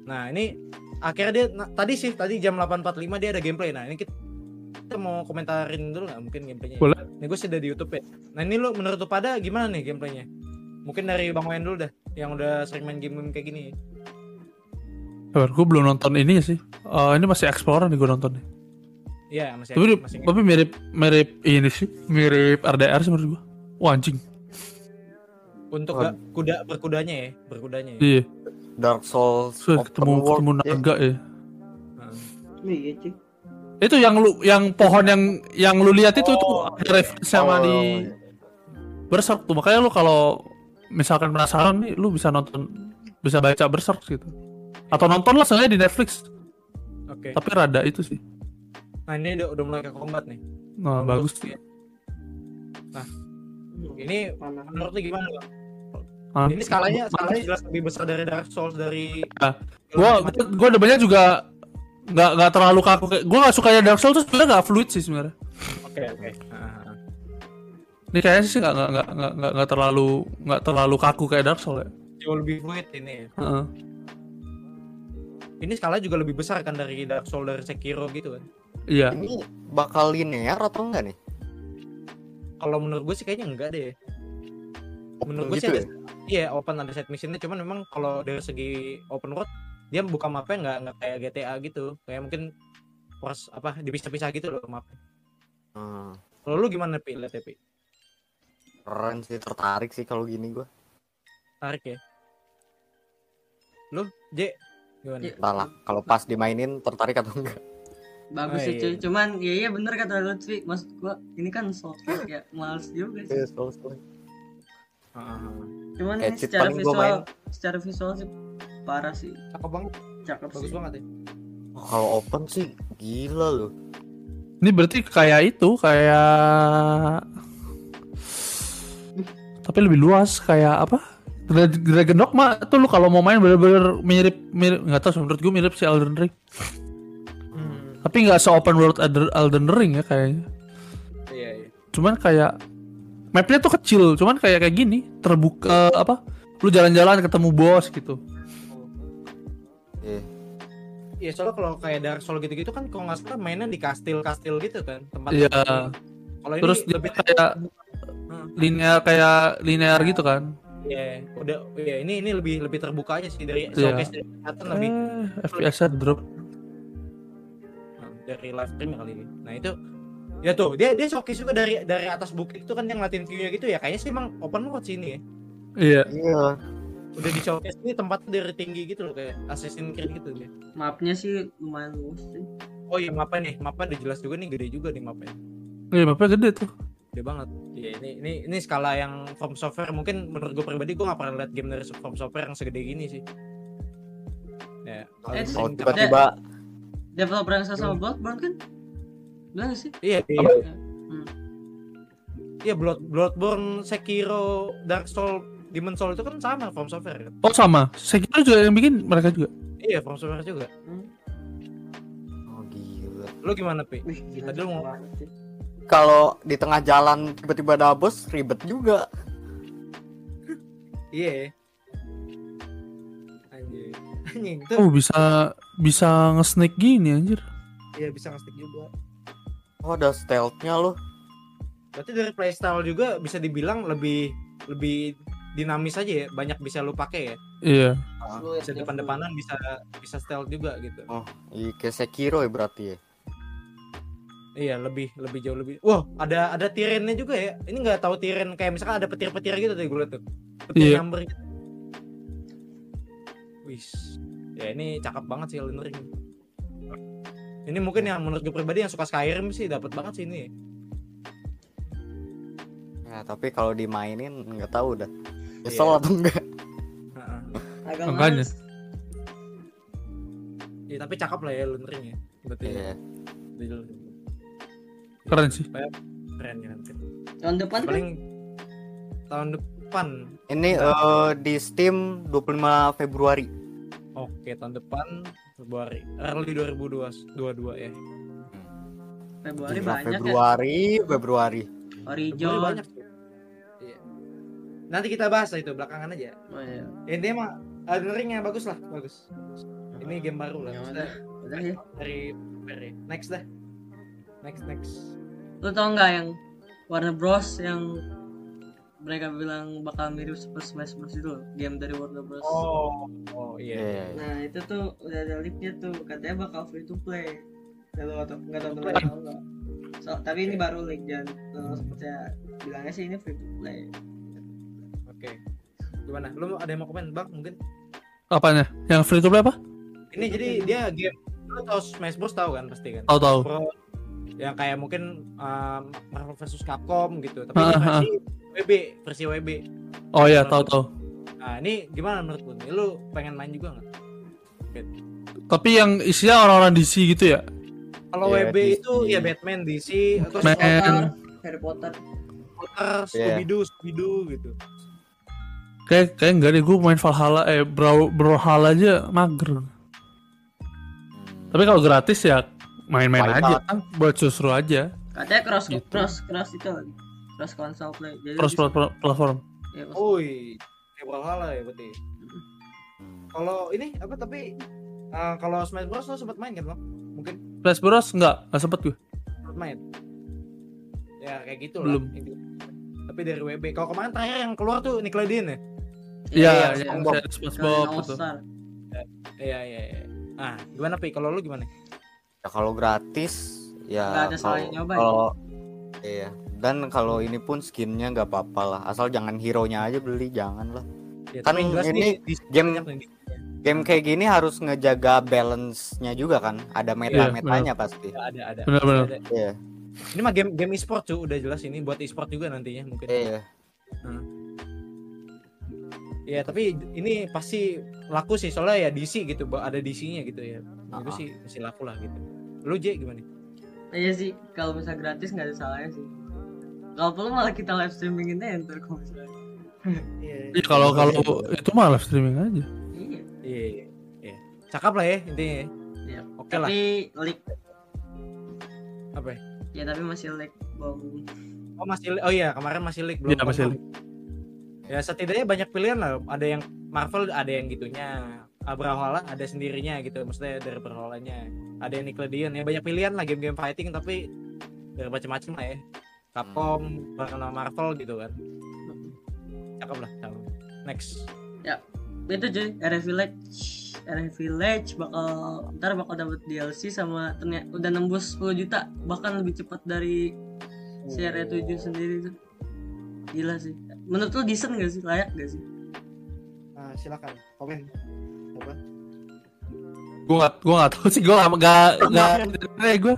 [SPEAKER 1] Nah, ini akhirnya dia nah, tadi sih tadi jam 8.45 dia ada gameplay. Nah, ini kita, kita mau komentarin dulu nggak mungkin gameplaynya?
[SPEAKER 4] Boleh.
[SPEAKER 1] Ini gue sudah di YouTube ya. Nah ini lu menurut lu pada gimana nih gameplaynya? Mungkin dari Bang Wayan dulu dah, yang udah sering main game kayak gini.
[SPEAKER 4] Sabar, gue belum nonton ini sih. Eh, ini masih Explorer nih gue nonton nih.
[SPEAKER 1] Iya masih
[SPEAKER 4] Tapi,
[SPEAKER 1] masih
[SPEAKER 4] tapi mirip mirip ini sih, mirip RDR sih menurut gue. Wah anjing.
[SPEAKER 1] untuk gak kuda berkudanya ya, berkudanya ya.
[SPEAKER 4] Iya,
[SPEAKER 3] Dark Souls
[SPEAKER 4] so,
[SPEAKER 3] open
[SPEAKER 4] ketemu
[SPEAKER 3] world,
[SPEAKER 4] ketemu naga ya.
[SPEAKER 2] Iya, cuy.
[SPEAKER 4] Itu yang lu yang pohon yang yang lu lihat itu tuh
[SPEAKER 1] Oh.
[SPEAKER 4] ada referensi sama
[SPEAKER 3] Oh,
[SPEAKER 4] di
[SPEAKER 3] iya.
[SPEAKER 4] Berserk tuh. Makanya lu kalau misalkan penasaran nih, lu bisa nonton bisa baca Berserk gitu. Atau nonton lah sengaja di Netflix.
[SPEAKER 1] Oke.
[SPEAKER 4] Tapi rada itu sih.
[SPEAKER 1] Nah ini udah, udah mulai ke combat nih.
[SPEAKER 4] Nah,
[SPEAKER 1] Untuk-
[SPEAKER 4] bagus sih.
[SPEAKER 1] Ini
[SPEAKER 2] Mana?
[SPEAKER 1] menurut lu gimana bang?
[SPEAKER 4] Hah?
[SPEAKER 1] Ini skalanya skalanya jelas lebih besar dari Dark Souls dari
[SPEAKER 4] Ah, gua gua depannya juga nggak nggak terlalu kaku kayak gua nggak suka Dark Souls tuh sebenarnya nggak fluid sih sebenarnya
[SPEAKER 1] Oke oke. Ah, ah.
[SPEAKER 4] ini kayaknya sih nggak nggak nggak nggak nggak nggak terlalu nggak terlalu kaku kayak Dark Souls ya
[SPEAKER 1] Jauh lebih fluid ini. ya.
[SPEAKER 4] Heeh.
[SPEAKER 1] Ini skala juga lebih besar kan dari Dark Souls dari Sekiro gitu kan.
[SPEAKER 4] Iya
[SPEAKER 3] Ini bakal linear atau enggak nih?
[SPEAKER 1] Kalau menurut gue sih kayaknya enggak deh. Menurut gue
[SPEAKER 3] gitu
[SPEAKER 1] sih
[SPEAKER 3] ya?
[SPEAKER 1] ada, iya open ada side missionnya cuman memang kalau dari segi open world dia buka mapnya nggak nggak kayak GTA gitu kayak mungkin pros apa dipisah-pisah gitu loh map.
[SPEAKER 3] Hmm,
[SPEAKER 1] Kalau lu gimana pi lihat ya, pi?
[SPEAKER 3] keren sih tertarik sih kalau gini gua.
[SPEAKER 1] Tarik ya. Lu J gimana?
[SPEAKER 2] Iya.
[SPEAKER 3] Entahlah, kalau pas dimainin tertarik atau enggak.
[SPEAKER 2] Bagus
[SPEAKER 1] Oh,
[SPEAKER 2] sih
[SPEAKER 1] iya.
[SPEAKER 2] cuy cuman ya iya bener kata Lutfi. Maksud gua ini kan software ya males juga sih.
[SPEAKER 1] Ah, ah.
[SPEAKER 2] cuman
[SPEAKER 3] Kayak
[SPEAKER 2] ini secara visual secara visual sih parah sih.
[SPEAKER 1] Cakep banget,
[SPEAKER 2] cakep
[SPEAKER 1] bagus
[SPEAKER 2] sih.
[SPEAKER 1] banget ya.
[SPEAKER 3] Oh, kalau open sih gila loh.
[SPEAKER 4] ini berarti kayak itu kayak tapi lebih luas kayak apa? Dra- Dragon Dogma tuh lu kalau mau main bener-bener mirip mirip nggak tahu menurut gue mirip si Elden Ring tapi nggak se open world Elden- Ring ya kayaknya
[SPEAKER 1] iya iya.
[SPEAKER 4] cuman kayak mapnya tuh kecil cuman kayak kayak gini terbuka apa lu jalan-jalan ketemu bos gitu
[SPEAKER 3] Eh,
[SPEAKER 1] Iya soalnya kalau kayak Dark Souls gitu-gitu kan kalau nggak salah mainnya di kastil-kastil gitu kan tempat.
[SPEAKER 4] Iya.
[SPEAKER 1] Kalau ini
[SPEAKER 4] Terus
[SPEAKER 1] lebih
[SPEAKER 4] kayak linear kayak linear gitu kan
[SPEAKER 1] Iya, udah ya ini ini lebih lebih terbuka aja sih dari
[SPEAKER 4] Iya.
[SPEAKER 1] showcase dari kelihatan lebih
[SPEAKER 4] eh, FPS drop
[SPEAKER 1] dari live stream kali ini. Nah itu ya tuh dia dia showcase juga dari dari atas bukit itu kan yang ngeliatin view-nya gitu ya kayaknya sih emang open world sih ini ya.
[SPEAKER 4] iya
[SPEAKER 3] Iya.
[SPEAKER 1] Udah di showcase ini tempatnya dari tinggi gitu loh kayak Assassin's Creed gitu dia.
[SPEAKER 2] mapnya sih lumayan luas sih
[SPEAKER 1] Oh iya mapnya nih, mapnya udah jelas juga nih gede juga nih mapnya.
[SPEAKER 4] iya mapnya gede tuh
[SPEAKER 1] Gede banget. Iya ini ini ini skala yang From Software mungkin menurut gue pribadi gue gak pernah lihat game dari From Software yang segede gini sih. Ya, kalau
[SPEAKER 2] Eh,
[SPEAKER 1] cakep-
[SPEAKER 3] tiba-tiba
[SPEAKER 2] developer yang sama Bloodborne kan bilang nggak sih
[SPEAKER 1] Iya, iya.
[SPEAKER 2] Hmm.
[SPEAKER 1] Iya Blood Bloodborne, Sekiro, Dark Soul, Demon Soul itu kan sama From Software kan?
[SPEAKER 4] oh sama saya kira juga yang bikin mereka juga
[SPEAKER 1] Iya From Software juga.
[SPEAKER 3] Oh gila.
[SPEAKER 1] Lu gimana Pi?
[SPEAKER 2] Wih, gila
[SPEAKER 1] Tadi lu mau.
[SPEAKER 3] Kalau di tengah jalan tiba-tiba ada bos ribet juga.
[SPEAKER 1] Iya. Anjing. Anjing tuh.
[SPEAKER 4] oh bisa bisa nge-sneak gini anjir
[SPEAKER 1] Iya bisa nge juga.
[SPEAKER 3] Oh ada stealth-nya loh.
[SPEAKER 1] Berarti dari playstyle juga bisa dibilang lebih lebih dinamis aja ya, banyak bisa lu pakai ya.
[SPEAKER 4] iya
[SPEAKER 2] Fluid,
[SPEAKER 1] Bisa depan-depanan bisa bisa stealth juga gitu.
[SPEAKER 3] Oh, iya kayak Sekiro ya berarti ya.
[SPEAKER 1] Iya, lebih lebih jauh lebih. Wah, ada ada tirennya juga ya. Ini nggak tahu tiren kayak misalkan ada petir-petir gitu tadi gue liat tuh. Petir
[SPEAKER 4] Iya.
[SPEAKER 1] nyamber gitu. Wis. Ya ini cakep banget sih Elden Ring. Ini mungkin yang menurut gue pribadi yang suka Skyrim sih dapat banget sih ini.
[SPEAKER 3] Ya, tapi kalau dimainin nggak tahu dah.
[SPEAKER 1] Iya.
[SPEAKER 3] Nyesel atau enggak?
[SPEAKER 1] Heeh.
[SPEAKER 2] agak
[SPEAKER 4] Makanya.
[SPEAKER 1] Ya, tapi cakep lah ya Elden Ring ya. Berarti
[SPEAKER 3] Iya.
[SPEAKER 4] keren sih
[SPEAKER 1] keren keren. keren.
[SPEAKER 2] tahun depan kan
[SPEAKER 1] Paling tahun depan.
[SPEAKER 3] Ini eh, di Steam 25 Februari.
[SPEAKER 1] Oke, tahun depan Februari. Early 2022 22 ya.
[SPEAKER 2] Februari
[SPEAKER 3] Gila,
[SPEAKER 2] banyak ya
[SPEAKER 3] Februari, Februari.
[SPEAKER 1] Februari
[SPEAKER 2] Horizon
[SPEAKER 1] banyak. Iya. Nanti kita bahas lah itu belakangan aja.
[SPEAKER 2] oh, iya.
[SPEAKER 1] Intinya mah Elden Ring yang bagus lah, bagus. Ini game baru lah.
[SPEAKER 2] Ya udah udah ya
[SPEAKER 1] dari dari next dah. Next next.
[SPEAKER 2] lu tau nggak yang Warner Bros yang mereka bilang bakal mirip Super Smash Bros itu game dari Warner Bros
[SPEAKER 1] Oh, oh iya.
[SPEAKER 3] Iya.
[SPEAKER 2] nah itu tuh udah ada leaknya tuh katanya bakal free to play nggak tahu atau nggak tahu benar atau enggak so, tapi ini baru leak jangan langsung percaya bilangnya sih ini free to play
[SPEAKER 1] Oke. Gimana? Lu ada yang mau komen, Bang? Mungkin.
[SPEAKER 4] apanya yang free to play apa
[SPEAKER 1] Ini jadi dia game lu tau Smash Bros tahu kan pasti kan?
[SPEAKER 4] tahu tahu
[SPEAKER 1] Bro, yang kayak mungkin um, Marvel versus Capcom gitu, tapi ini versi WB, versi WB.
[SPEAKER 4] oh iya tahu tahu
[SPEAKER 1] Nah, ini gimana menurut lu? Lu pengen main juga nggak?
[SPEAKER 4] tapi yang isinya orang-orang DC gitu ya
[SPEAKER 1] Kalau
[SPEAKER 3] Iya,
[SPEAKER 1] WB
[SPEAKER 3] DC.
[SPEAKER 1] itu ya Batman, DC, atau
[SPEAKER 4] Batman.
[SPEAKER 2] Harry Potter
[SPEAKER 1] Potter. Scooby Doo, Scooby Doo gitu.
[SPEAKER 4] kayak kayak enggak deh gue main Valhalla eh Bro Brawlhalla aja mager tapi kalau gratis ya main-main aja kan buat seru aja
[SPEAKER 2] Katanya cross
[SPEAKER 4] Gitu.
[SPEAKER 2] cross cross itu lagi. Cross console play. Jadi bisa-
[SPEAKER 4] plat- platform
[SPEAKER 2] ya, cross-
[SPEAKER 1] Woi, kayak Brawlhalla ya berarti. Kalau ini apa tapi eh, kalau Smash Bros lo sempat main kan lo? Mungkin
[SPEAKER 4] Flash Bros enggak enggak sempet gue
[SPEAKER 1] sempat main. Ya kayak gitu
[SPEAKER 4] Belum.
[SPEAKER 1] lah. intinya. Tapi dari WB. Kalau kemarin terakhir yang keluar tuh Nickelodeon ya?
[SPEAKER 4] iya
[SPEAKER 3] iya,
[SPEAKER 4] iya
[SPEAKER 3] SpongeBob.
[SPEAKER 4] saya SpongeBob gitu
[SPEAKER 2] Star.
[SPEAKER 1] Iya iya iya. Ah, gimana Pi? Kalau lu gimana?
[SPEAKER 3] Ya, kalau gratis ya
[SPEAKER 2] Nggak ada
[SPEAKER 3] kalau-
[SPEAKER 2] salahnya nyoba ya.
[SPEAKER 3] Kalau iya. Dan kalau ini pun skinnya nggak apa-apa lah. Asal jangan hero-nya aja beli, jangan lah.
[SPEAKER 1] Ya,
[SPEAKER 3] Kan ini
[SPEAKER 1] nih, di
[SPEAKER 3] game-
[SPEAKER 1] banyak nih.
[SPEAKER 3] Game kayak gini harus ngejaga balance-nya juga kan. Ada meta-metanya pasti.
[SPEAKER 1] Ya, ada ada.
[SPEAKER 4] Benar-benar.
[SPEAKER 1] Ada.
[SPEAKER 3] Iya.
[SPEAKER 1] Ini mah game game e-sport cuy, udah jelas ini buat e-sport juga nantinya mungkin.
[SPEAKER 3] Iya.
[SPEAKER 1] Iya, tapi ini pasti laku sih soalnya ya DC gitu, ada DC-nya gitu ya. Menurut gue
[SPEAKER 3] Ah.
[SPEAKER 1] sih masih laku lah gitu. Lu J gimana?
[SPEAKER 2] Iya sih, kalau misalnya gratis nggak ada salahnya sih. Kalau perlu malah kita live streamingin aja ntar kalau misalnya.
[SPEAKER 1] Iya.
[SPEAKER 4] Iya, kalau kalau itu mah live streaming aja
[SPEAKER 2] Iya.
[SPEAKER 1] Iya. Iya. Cakep lah ya intinya. ya.
[SPEAKER 2] Iya.
[SPEAKER 1] Oke lah.
[SPEAKER 2] Tapi leak
[SPEAKER 1] Apa ya?
[SPEAKER 2] ya tapi masih leak bau.
[SPEAKER 1] Oh masih oh iya kemarin masih leak belum.
[SPEAKER 4] Iya, masih
[SPEAKER 1] confirm. Ya setidaknya banyak pilihan lah. Ada yang Marvel ada yang gitunya. Brawlhalla ada sendirinya gitu. Maksudnya dari Brawlhalla-nya. Ada yang Nickelodeon ya banyak pilihan lah game-game fighting tapi dari macam-macam lah ya. Capcom, bareng sama Marvel gitu kan. Cakep lah. cakep. Next.
[SPEAKER 2] Itu cuy, RF Village. RF Village bakal ntar bakal dapat DLC sama ternyata udah nembus 10 juta bahkan lebih cepat dari si RE7 sendiri tuh. Gila sih. Menurut lu decent gak sih? Layak gak sih?
[SPEAKER 1] Nah, silakan komen. Apa?
[SPEAKER 4] gue nggak gue nggak tahu sih gue nggak nggak eh gue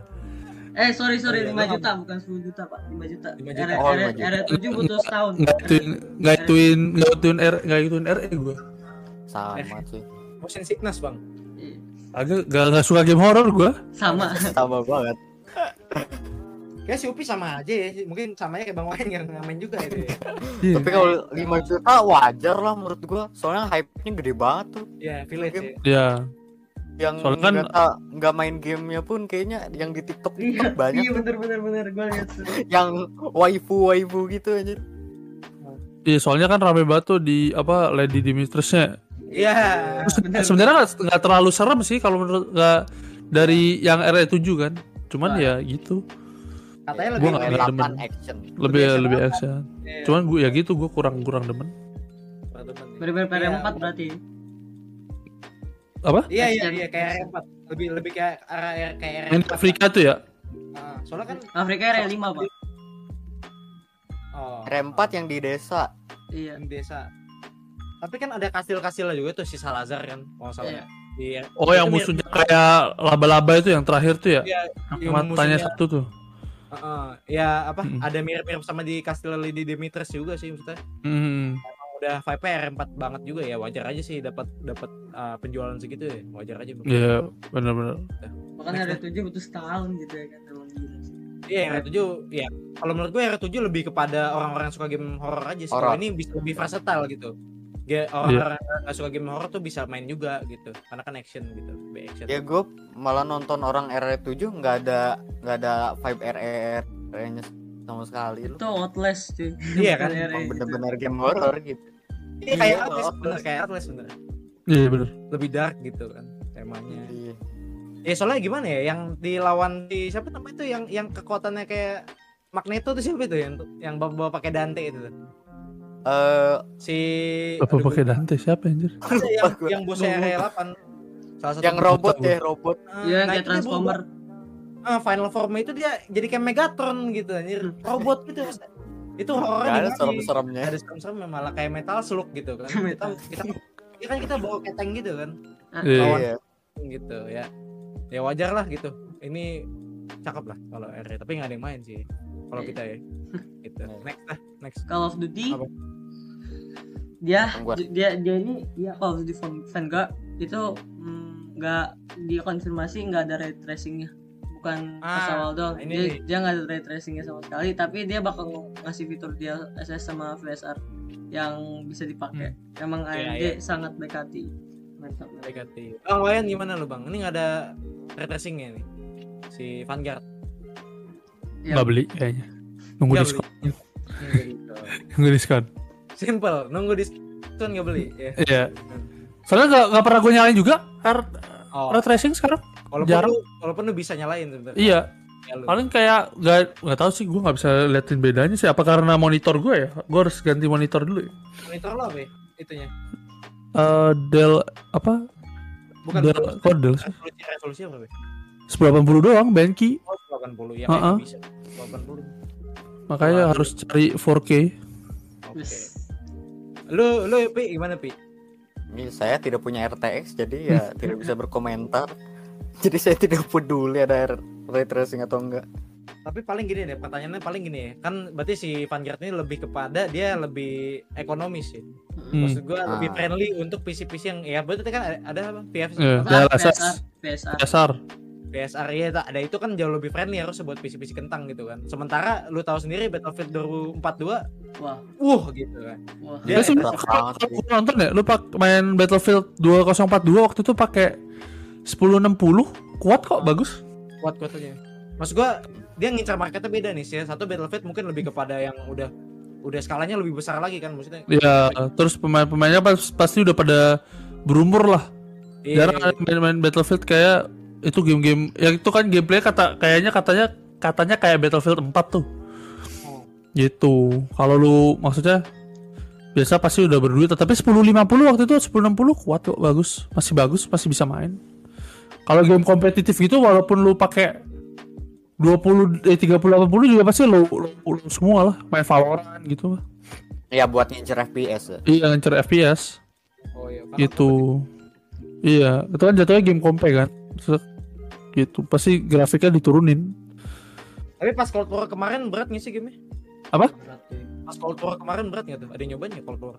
[SPEAKER 2] Eh sorry sorry 5
[SPEAKER 1] lu
[SPEAKER 2] juta bukan 10 juta pak 5 juta
[SPEAKER 1] 5 juta.
[SPEAKER 3] Oh, 5 juta.
[SPEAKER 2] RE7 butuh setahun
[SPEAKER 4] nggak ituin nggak ituin nggak ituin R nggak ituin RE gue
[SPEAKER 3] Sama sih.
[SPEAKER 1] Motion sickness, Bang.
[SPEAKER 2] Iya,
[SPEAKER 4] agak gak, gak suka game horror gue
[SPEAKER 2] Sama
[SPEAKER 3] Sama banget.
[SPEAKER 1] Kayak si Upi sama aja ya. Mungkin samanya kayak Bang Wain yang main juga itu ya.
[SPEAKER 4] Iya.
[SPEAKER 3] Tapi kalau 5 juta wajar lah menurut gua. Soalnya hype-nya gede banget tuh.
[SPEAKER 1] Ya, Village ya.
[SPEAKER 4] ya
[SPEAKER 3] Yang
[SPEAKER 4] Soalnya kan-
[SPEAKER 3] nggak main gamenya pun kayaknya yang di TikTok
[SPEAKER 2] Iya
[SPEAKER 3] banyak
[SPEAKER 2] Iya bener bener bener Gue liat tuh
[SPEAKER 3] yang waifu waifu gitu aja.
[SPEAKER 4] iya soalnya kan rame banget tuh di apa Lady Dimitressnya
[SPEAKER 1] Iya.
[SPEAKER 2] bener.
[SPEAKER 4] sebenarnya nggak nggak terlalu serem sih kalau menurut nggak dari yang RE7 kan cuman
[SPEAKER 1] Nah.
[SPEAKER 4] ya gitu
[SPEAKER 1] Katanya
[SPEAKER 4] Gua
[SPEAKER 1] lebih
[SPEAKER 4] nggak
[SPEAKER 1] lebih-
[SPEAKER 4] demen.
[SPEAKER 3] action.
[SPEAKER 4] lebih
[SPEAKER 1] action
[SPEAKER 4] lebih
[SPEAKER 1] apa?
[SPEAKER 4] action
[SPEAKER 1] Iya.
[SPEAKER 4] cuman gue ya gitu gue kurang kurang demen
[SPEAKER 2] Bener-bener
[SPEAKER 1] Iya.
[SPEAKER 2] PR4 berarti
[SPEAKER 4] apa
[SPEAKER 1] Iya iya iya kayak R4. Lebih lebih kayak arah kayak R4.
[SPEAKER 4] Afrika tuh ya
[SPEAKER 1] Ah, soalnya kan
[SPEAKER 2] Afrika RE5 pak
[SPEAKER 1] oh,
[SPEAKER 3] R4 yang di desa.
[SPEAKER 2] Iya
[SPEAKER 1] yang desa. Tapi kan ada kastil-kastil juga tuh si Salazar kan, kalau salah.
[SPEAKER 2] Iya.
[SPEAKER 1] Iya.
[SPEAKER 4] oh yang musuhnya kayak laba-laba itu yang terakhir tuh ya
[SPEAKER 1] Iya,
[SPEAKER 4] yang
[SPEAKER 1] yang
[SPEAKER 4] matanya
[SPEAKER 1] musuhnya-
[SPEAKER 4] satu tuh
[SPEAKER 1] Heeh. ya apa?
[SPEAKER 4] Mm-mm.
[SPEAKER 1] Ada mirip-mirip sama di Kastil Lady Demetrius juga sih maksudnya.
[SPEAKER 4] Hmm.
[SPEAKER 1] Udah vibe R4 banget juga ya, wajar aja sih dapat dapat uh, penjualan segitu ya. Wajar aja.
[SPEAKER 4] ya benar-benar
[SPEAKER 2] Bahkan RE7 butuh setahun gitu ya kan Emang gila sih
[SPEAKER 1] Iya, yang R7 ya. Kalau menurut gue R7 lebih kepada orang-orang yang suka game horror aja sih. Kalau ini bisa lebih versatile gitu. Ge- Orang-orang yang nggak suka game horror tuh bisa main juga gitu. Karena kan action gitu, lebih action.
[SPEAKER 3] Ya gue malah nonton orang RE7 nggak ada nggak ada vibe RE nya sama sekali lu.
[SPEAKER 2] Itu Outlast cuy
[SPEAKER 1] Iya kan?
[SPEAKER 2] Gitu.
[SPEAKER 3] bener-bener game horror gitu.
[SPEAKER 1] Iya, kayak
[SPEAKER 3] Iya,
[SPEAKER 1] Atlas. bener kayak Atlas bener.
[SPEAKER 4] iya benar
[SPEAKER 1] Lebih dark gitu kan temanya.
[SPEAKER 3] Iya.
[SPEAKER 1] Ya soalnya gimana ya yang dilawan di siapa namanya itu yang yang kekuatannya kayak Magneto tuh siapa itu yang yang bawa pakai Dante itu tuh.
[SPEAKER 3] Eh
[SPEAKER 1] Si
[SPEAKER 4] apa pakai Dante siapa anjir
[SPEAKER 1] yang yang bosnya R8 salah satu
[SPEAKER 3] yang robot ya robot.
[SPEAKER 1] Ah,
[SPEAKER 2] Iya
[SPEAKER 1] nah,
[SPEAKER 2] kayak Transformer
[SPEAKER 1] ah, final form itu dia jadi kayak Megatron gitu anjir robot gitu itu horor
[SPEAKER 3] Gak ada
[SPEAKER 1] nih
[SPEAKER 3] serem-seremnya.
[SPEAKER 1] ada serem-serem malah kayak metal slug gitu kan kita
[SPEAKER 2] Metal.
[SPEAKER 1] kita ya kan kita bawa keteng gitu kan
[SPEAKER 4] Iya.
[SPEAKER 1] Lawan.
[SPEAKER 3] Iya.
[SPEAKER 1] gitu ya ya wajar lah gitu ini cakep lah kalau R tapi nggak ada yang main sih kalau
[SPEAKER 2] Iya.
[SPEAKER 1] kita ya gitu next lah next
[SPEAKER 2] Call of Duty
[SPEAKER 1] Apa?
[SPEAKER 2] Dia dia dia ini dia of Duty Van- Vanguard itu mm, nggak dia konfirmasi nggak ada ray tracingnya bukan
[SPEAKER 1] Ah,
[SPEAKER 2] pas awal doang
[SPEAKER 1] ini
[SPEAKER 2] dia
[SPEAKER 1] nih.
[SPEAKER 2] dia nggak ada ray tracingnya sama sekali tapi dia bakal ng- ngasih fitur DLSS sama VSR yang bisa dipakai emang
[SPEAKER 1] Iya,
[SPEAKER 2] AMD
[SPEAKER 1] iya.
[SPEAKER 2] sangat baik hati mantap
[SPEAKER 1] Negatif. Bang Wayan gimana lu bang? Ini nggak ada ray tracingnya nih si Vanguard.
[SPEAKER 2] Ya.
[SPEAKER 4] nggak beli kayaknya nunggu diskon
[SPEAKER 1] Gitu.
[SPEAKER 4] nunggu diskon
[SPEAKER 1] Simple, nunggu diskon nggak beli. Ya.
[SPEAKER 4] iya soalnya nggak pernah gue nyalain juga car
[SPEAKER 1] Oh,
[SPEAKER 4] ray tracing sekarang
[SPEAKER 1] walaupun
[SPEAKER 4] jarang.
[SPEAKER 1] lu, walaupun lu bisa nyalain sebenarnya.
[SPEAKER 4] iya
[SPEAKER 1] Ya,
[SPEAKER 4] paling kayak nggak nggak tahu sih gue nggak bisa liatin bedanya sih apa karena monitor gue ya gue harus ganti monitor dulu ya
[SPEAKER 1] Monitor lo apa ya? Itunya.
[SPEAKER 4] Eh, Dell apa
[SPEAKER 1] Bukan
[SPEAKER 4] Dell
[SPEAKER 1] bukan-
[SPEAKER 4] kok Dell sih
[SPEAKER 1] resolusi resolusi apa? Be?
[SPEAKER 4] 1080 doang Benki
[SPEAKER 1] Oh, 80 ya
[SPEAKER 4] Uh-uh.
[SPEAKER 1] kayaknya bisa. 80.
[SPEAKER 4] makanya
[SPEAKER 1] Waduh.
[SPEAKER 4] harus cari 4K
[SPEAKER 1] Oke.
[SPEAKER 2] Wis.
[SPEAKER 1] Lu lu Pi gimana Pi?
[SPEAKER 3] Ini saya tidak punya RTX jadi ya tidak bisa berkomentar. Jadi saya tidak peduli ada ray tracing atau enggak.
[SPEAKER 1] Tapi paling gini deh, pertanyaannya paling gini ya. Kan berarti si Vanguard ini lebih kepada dia lebih ekonomis ya.
[SPEAKER 4] Hmm.
[SPEAKER 1] Maksud gua
[SPEAKER 3] Ah.
[SPEAKER 1] lebih friendly untuk PC-PC yang ya berarti kan ada, ada apa? PF,
[SPEAKER 4] Iya.
[SPEAKER 1] apa?
[SPEAKER 4] DLSS.
[SPEAKER 2] VSR VSR
[SPEAKER 4] dasar
[SPEAKER 1] PSR ya tak ada itu kan jauh lebih friendly harusnya buat PC-PC kentang gitu kan. Sementara lu tahu sendiri Battlefield 2042
[SPEAKER 2] wah
[SPEAKER 1] uh gitu kan.
[SPEAKER 2] wah
[SPEAKER 1] Dia
[SPEAKER 4] Ya, gua nonton ya, lu pak main Battlefield 2042 waktu itu pakai 1060 kuat kok bagus.
[SPEAKER 1] kuat-kuat aja. Maksud gua dia ngincar marketnya beda nih sih. Satu Battlefield mungkin lebih kepada yang udah udah skalanya lebih besar lagi kan maksudnya.
[SPEAKER 4] Ya, terus pemain-pemainnya pas- pasti udah pada berumur lah.
[SPEAKER 1] Iya,
[SPEAKER 4] Jarang ada main-main Battlefield kayak itu game-game ya itu kan gameplay kata kayaknya katanya katanya kayak Battlefield 4 tuh.
[SPEAKER 1] Oh.
[SPEAKER 4] Gitu. Kalau lu maksudnya biasa pasti udah berduit tapi 1050 waktu itu 1060 kuat kok bagus masih bagus masih bisa main kalau game kompetitif gitu walaupun lu pakai 20 eh 30 80 juga pasti lu, lu, lu semua lah main Valorant gitu lah.
[SPEAKER 3] Ya buat ngincer FPS ya.
[SPEAKER 4] iya ngecer FPS
[SPEAKER 1] Oh iya.
[SPEAKER 4] gitu iya itu kan jatuhnya game kompe kan gitu pasti grafiknya diturunin
[SPEAKER 1] Tapi pas Cold War kemarin berat nggak sih gamenya?
[SPEAKER 4] Apa?
[SPEAKER 1] Pas Cold War kemarin berat nggak tuh? Ada yang nyobain nggak Cold War?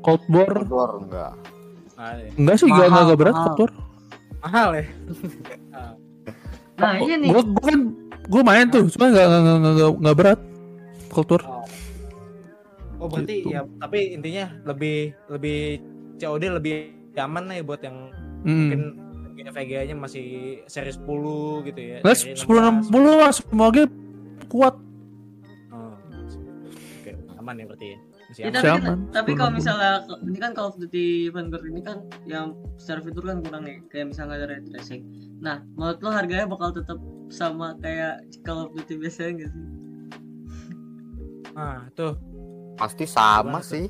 [SPEAKER 4] Cold War
[SPEAKER 3] Keluar enggak.
[SPEAKER 1] Ah, iya.
[SPEAKER 4] enggak sih enggak
[SPEAKER 2] Mahal,
[SPEAKER 4] enggak berat
[SPEAKER 2] mahal.
[SPEAKER 4] Cold War
[SPEAKER 1] Mahal ya.
[SPEAKER 2] nah iya nih
[SPEAKER 4] Gua, gua kan gua main tuh, cuma nggak nggak nggak nggak nggak berat kultur.
[SPEAKER 1] Oh berarti
[SPEAKER 4] Gitu.
[SPEAKER 1] ya tapi intinya lebih lebih COD lebih aman lah ya buat yang mungkin
[SPEAKER 4] Hmm.
[SPEAKER 1] VGA-nya masih seri 10 gitu ya. Seri
[SPEAKER 4] 10 60 lah semua game kuat.
[SPEAKER 1] Oh. Oke, aman ya berarti ya. Masih
[SPEAKER 2] Ya,
[SPEAKER 1] aman.
[SPEAKER 2] tapi,
[SPEAKER 4] aman.
[SPEAKER 2] tapi kalau
[SPEAKER 4] 1060.
[SPEAKER 2] misalnya ini kan Call of Duty Vanguard ini kan yang secara fitur kan kurang nih kayak misalnya ada ray tracing. Nah, menurut lo harganya bakal tetap sama kayak Call of Duty biasanya nggak sih?
[SPEAKER 1] Nah, tuh.
[SPEAKER 3] Pasti sama
[SPEAKER 1] Gimana tuh?
[SPEAKER 3] sih.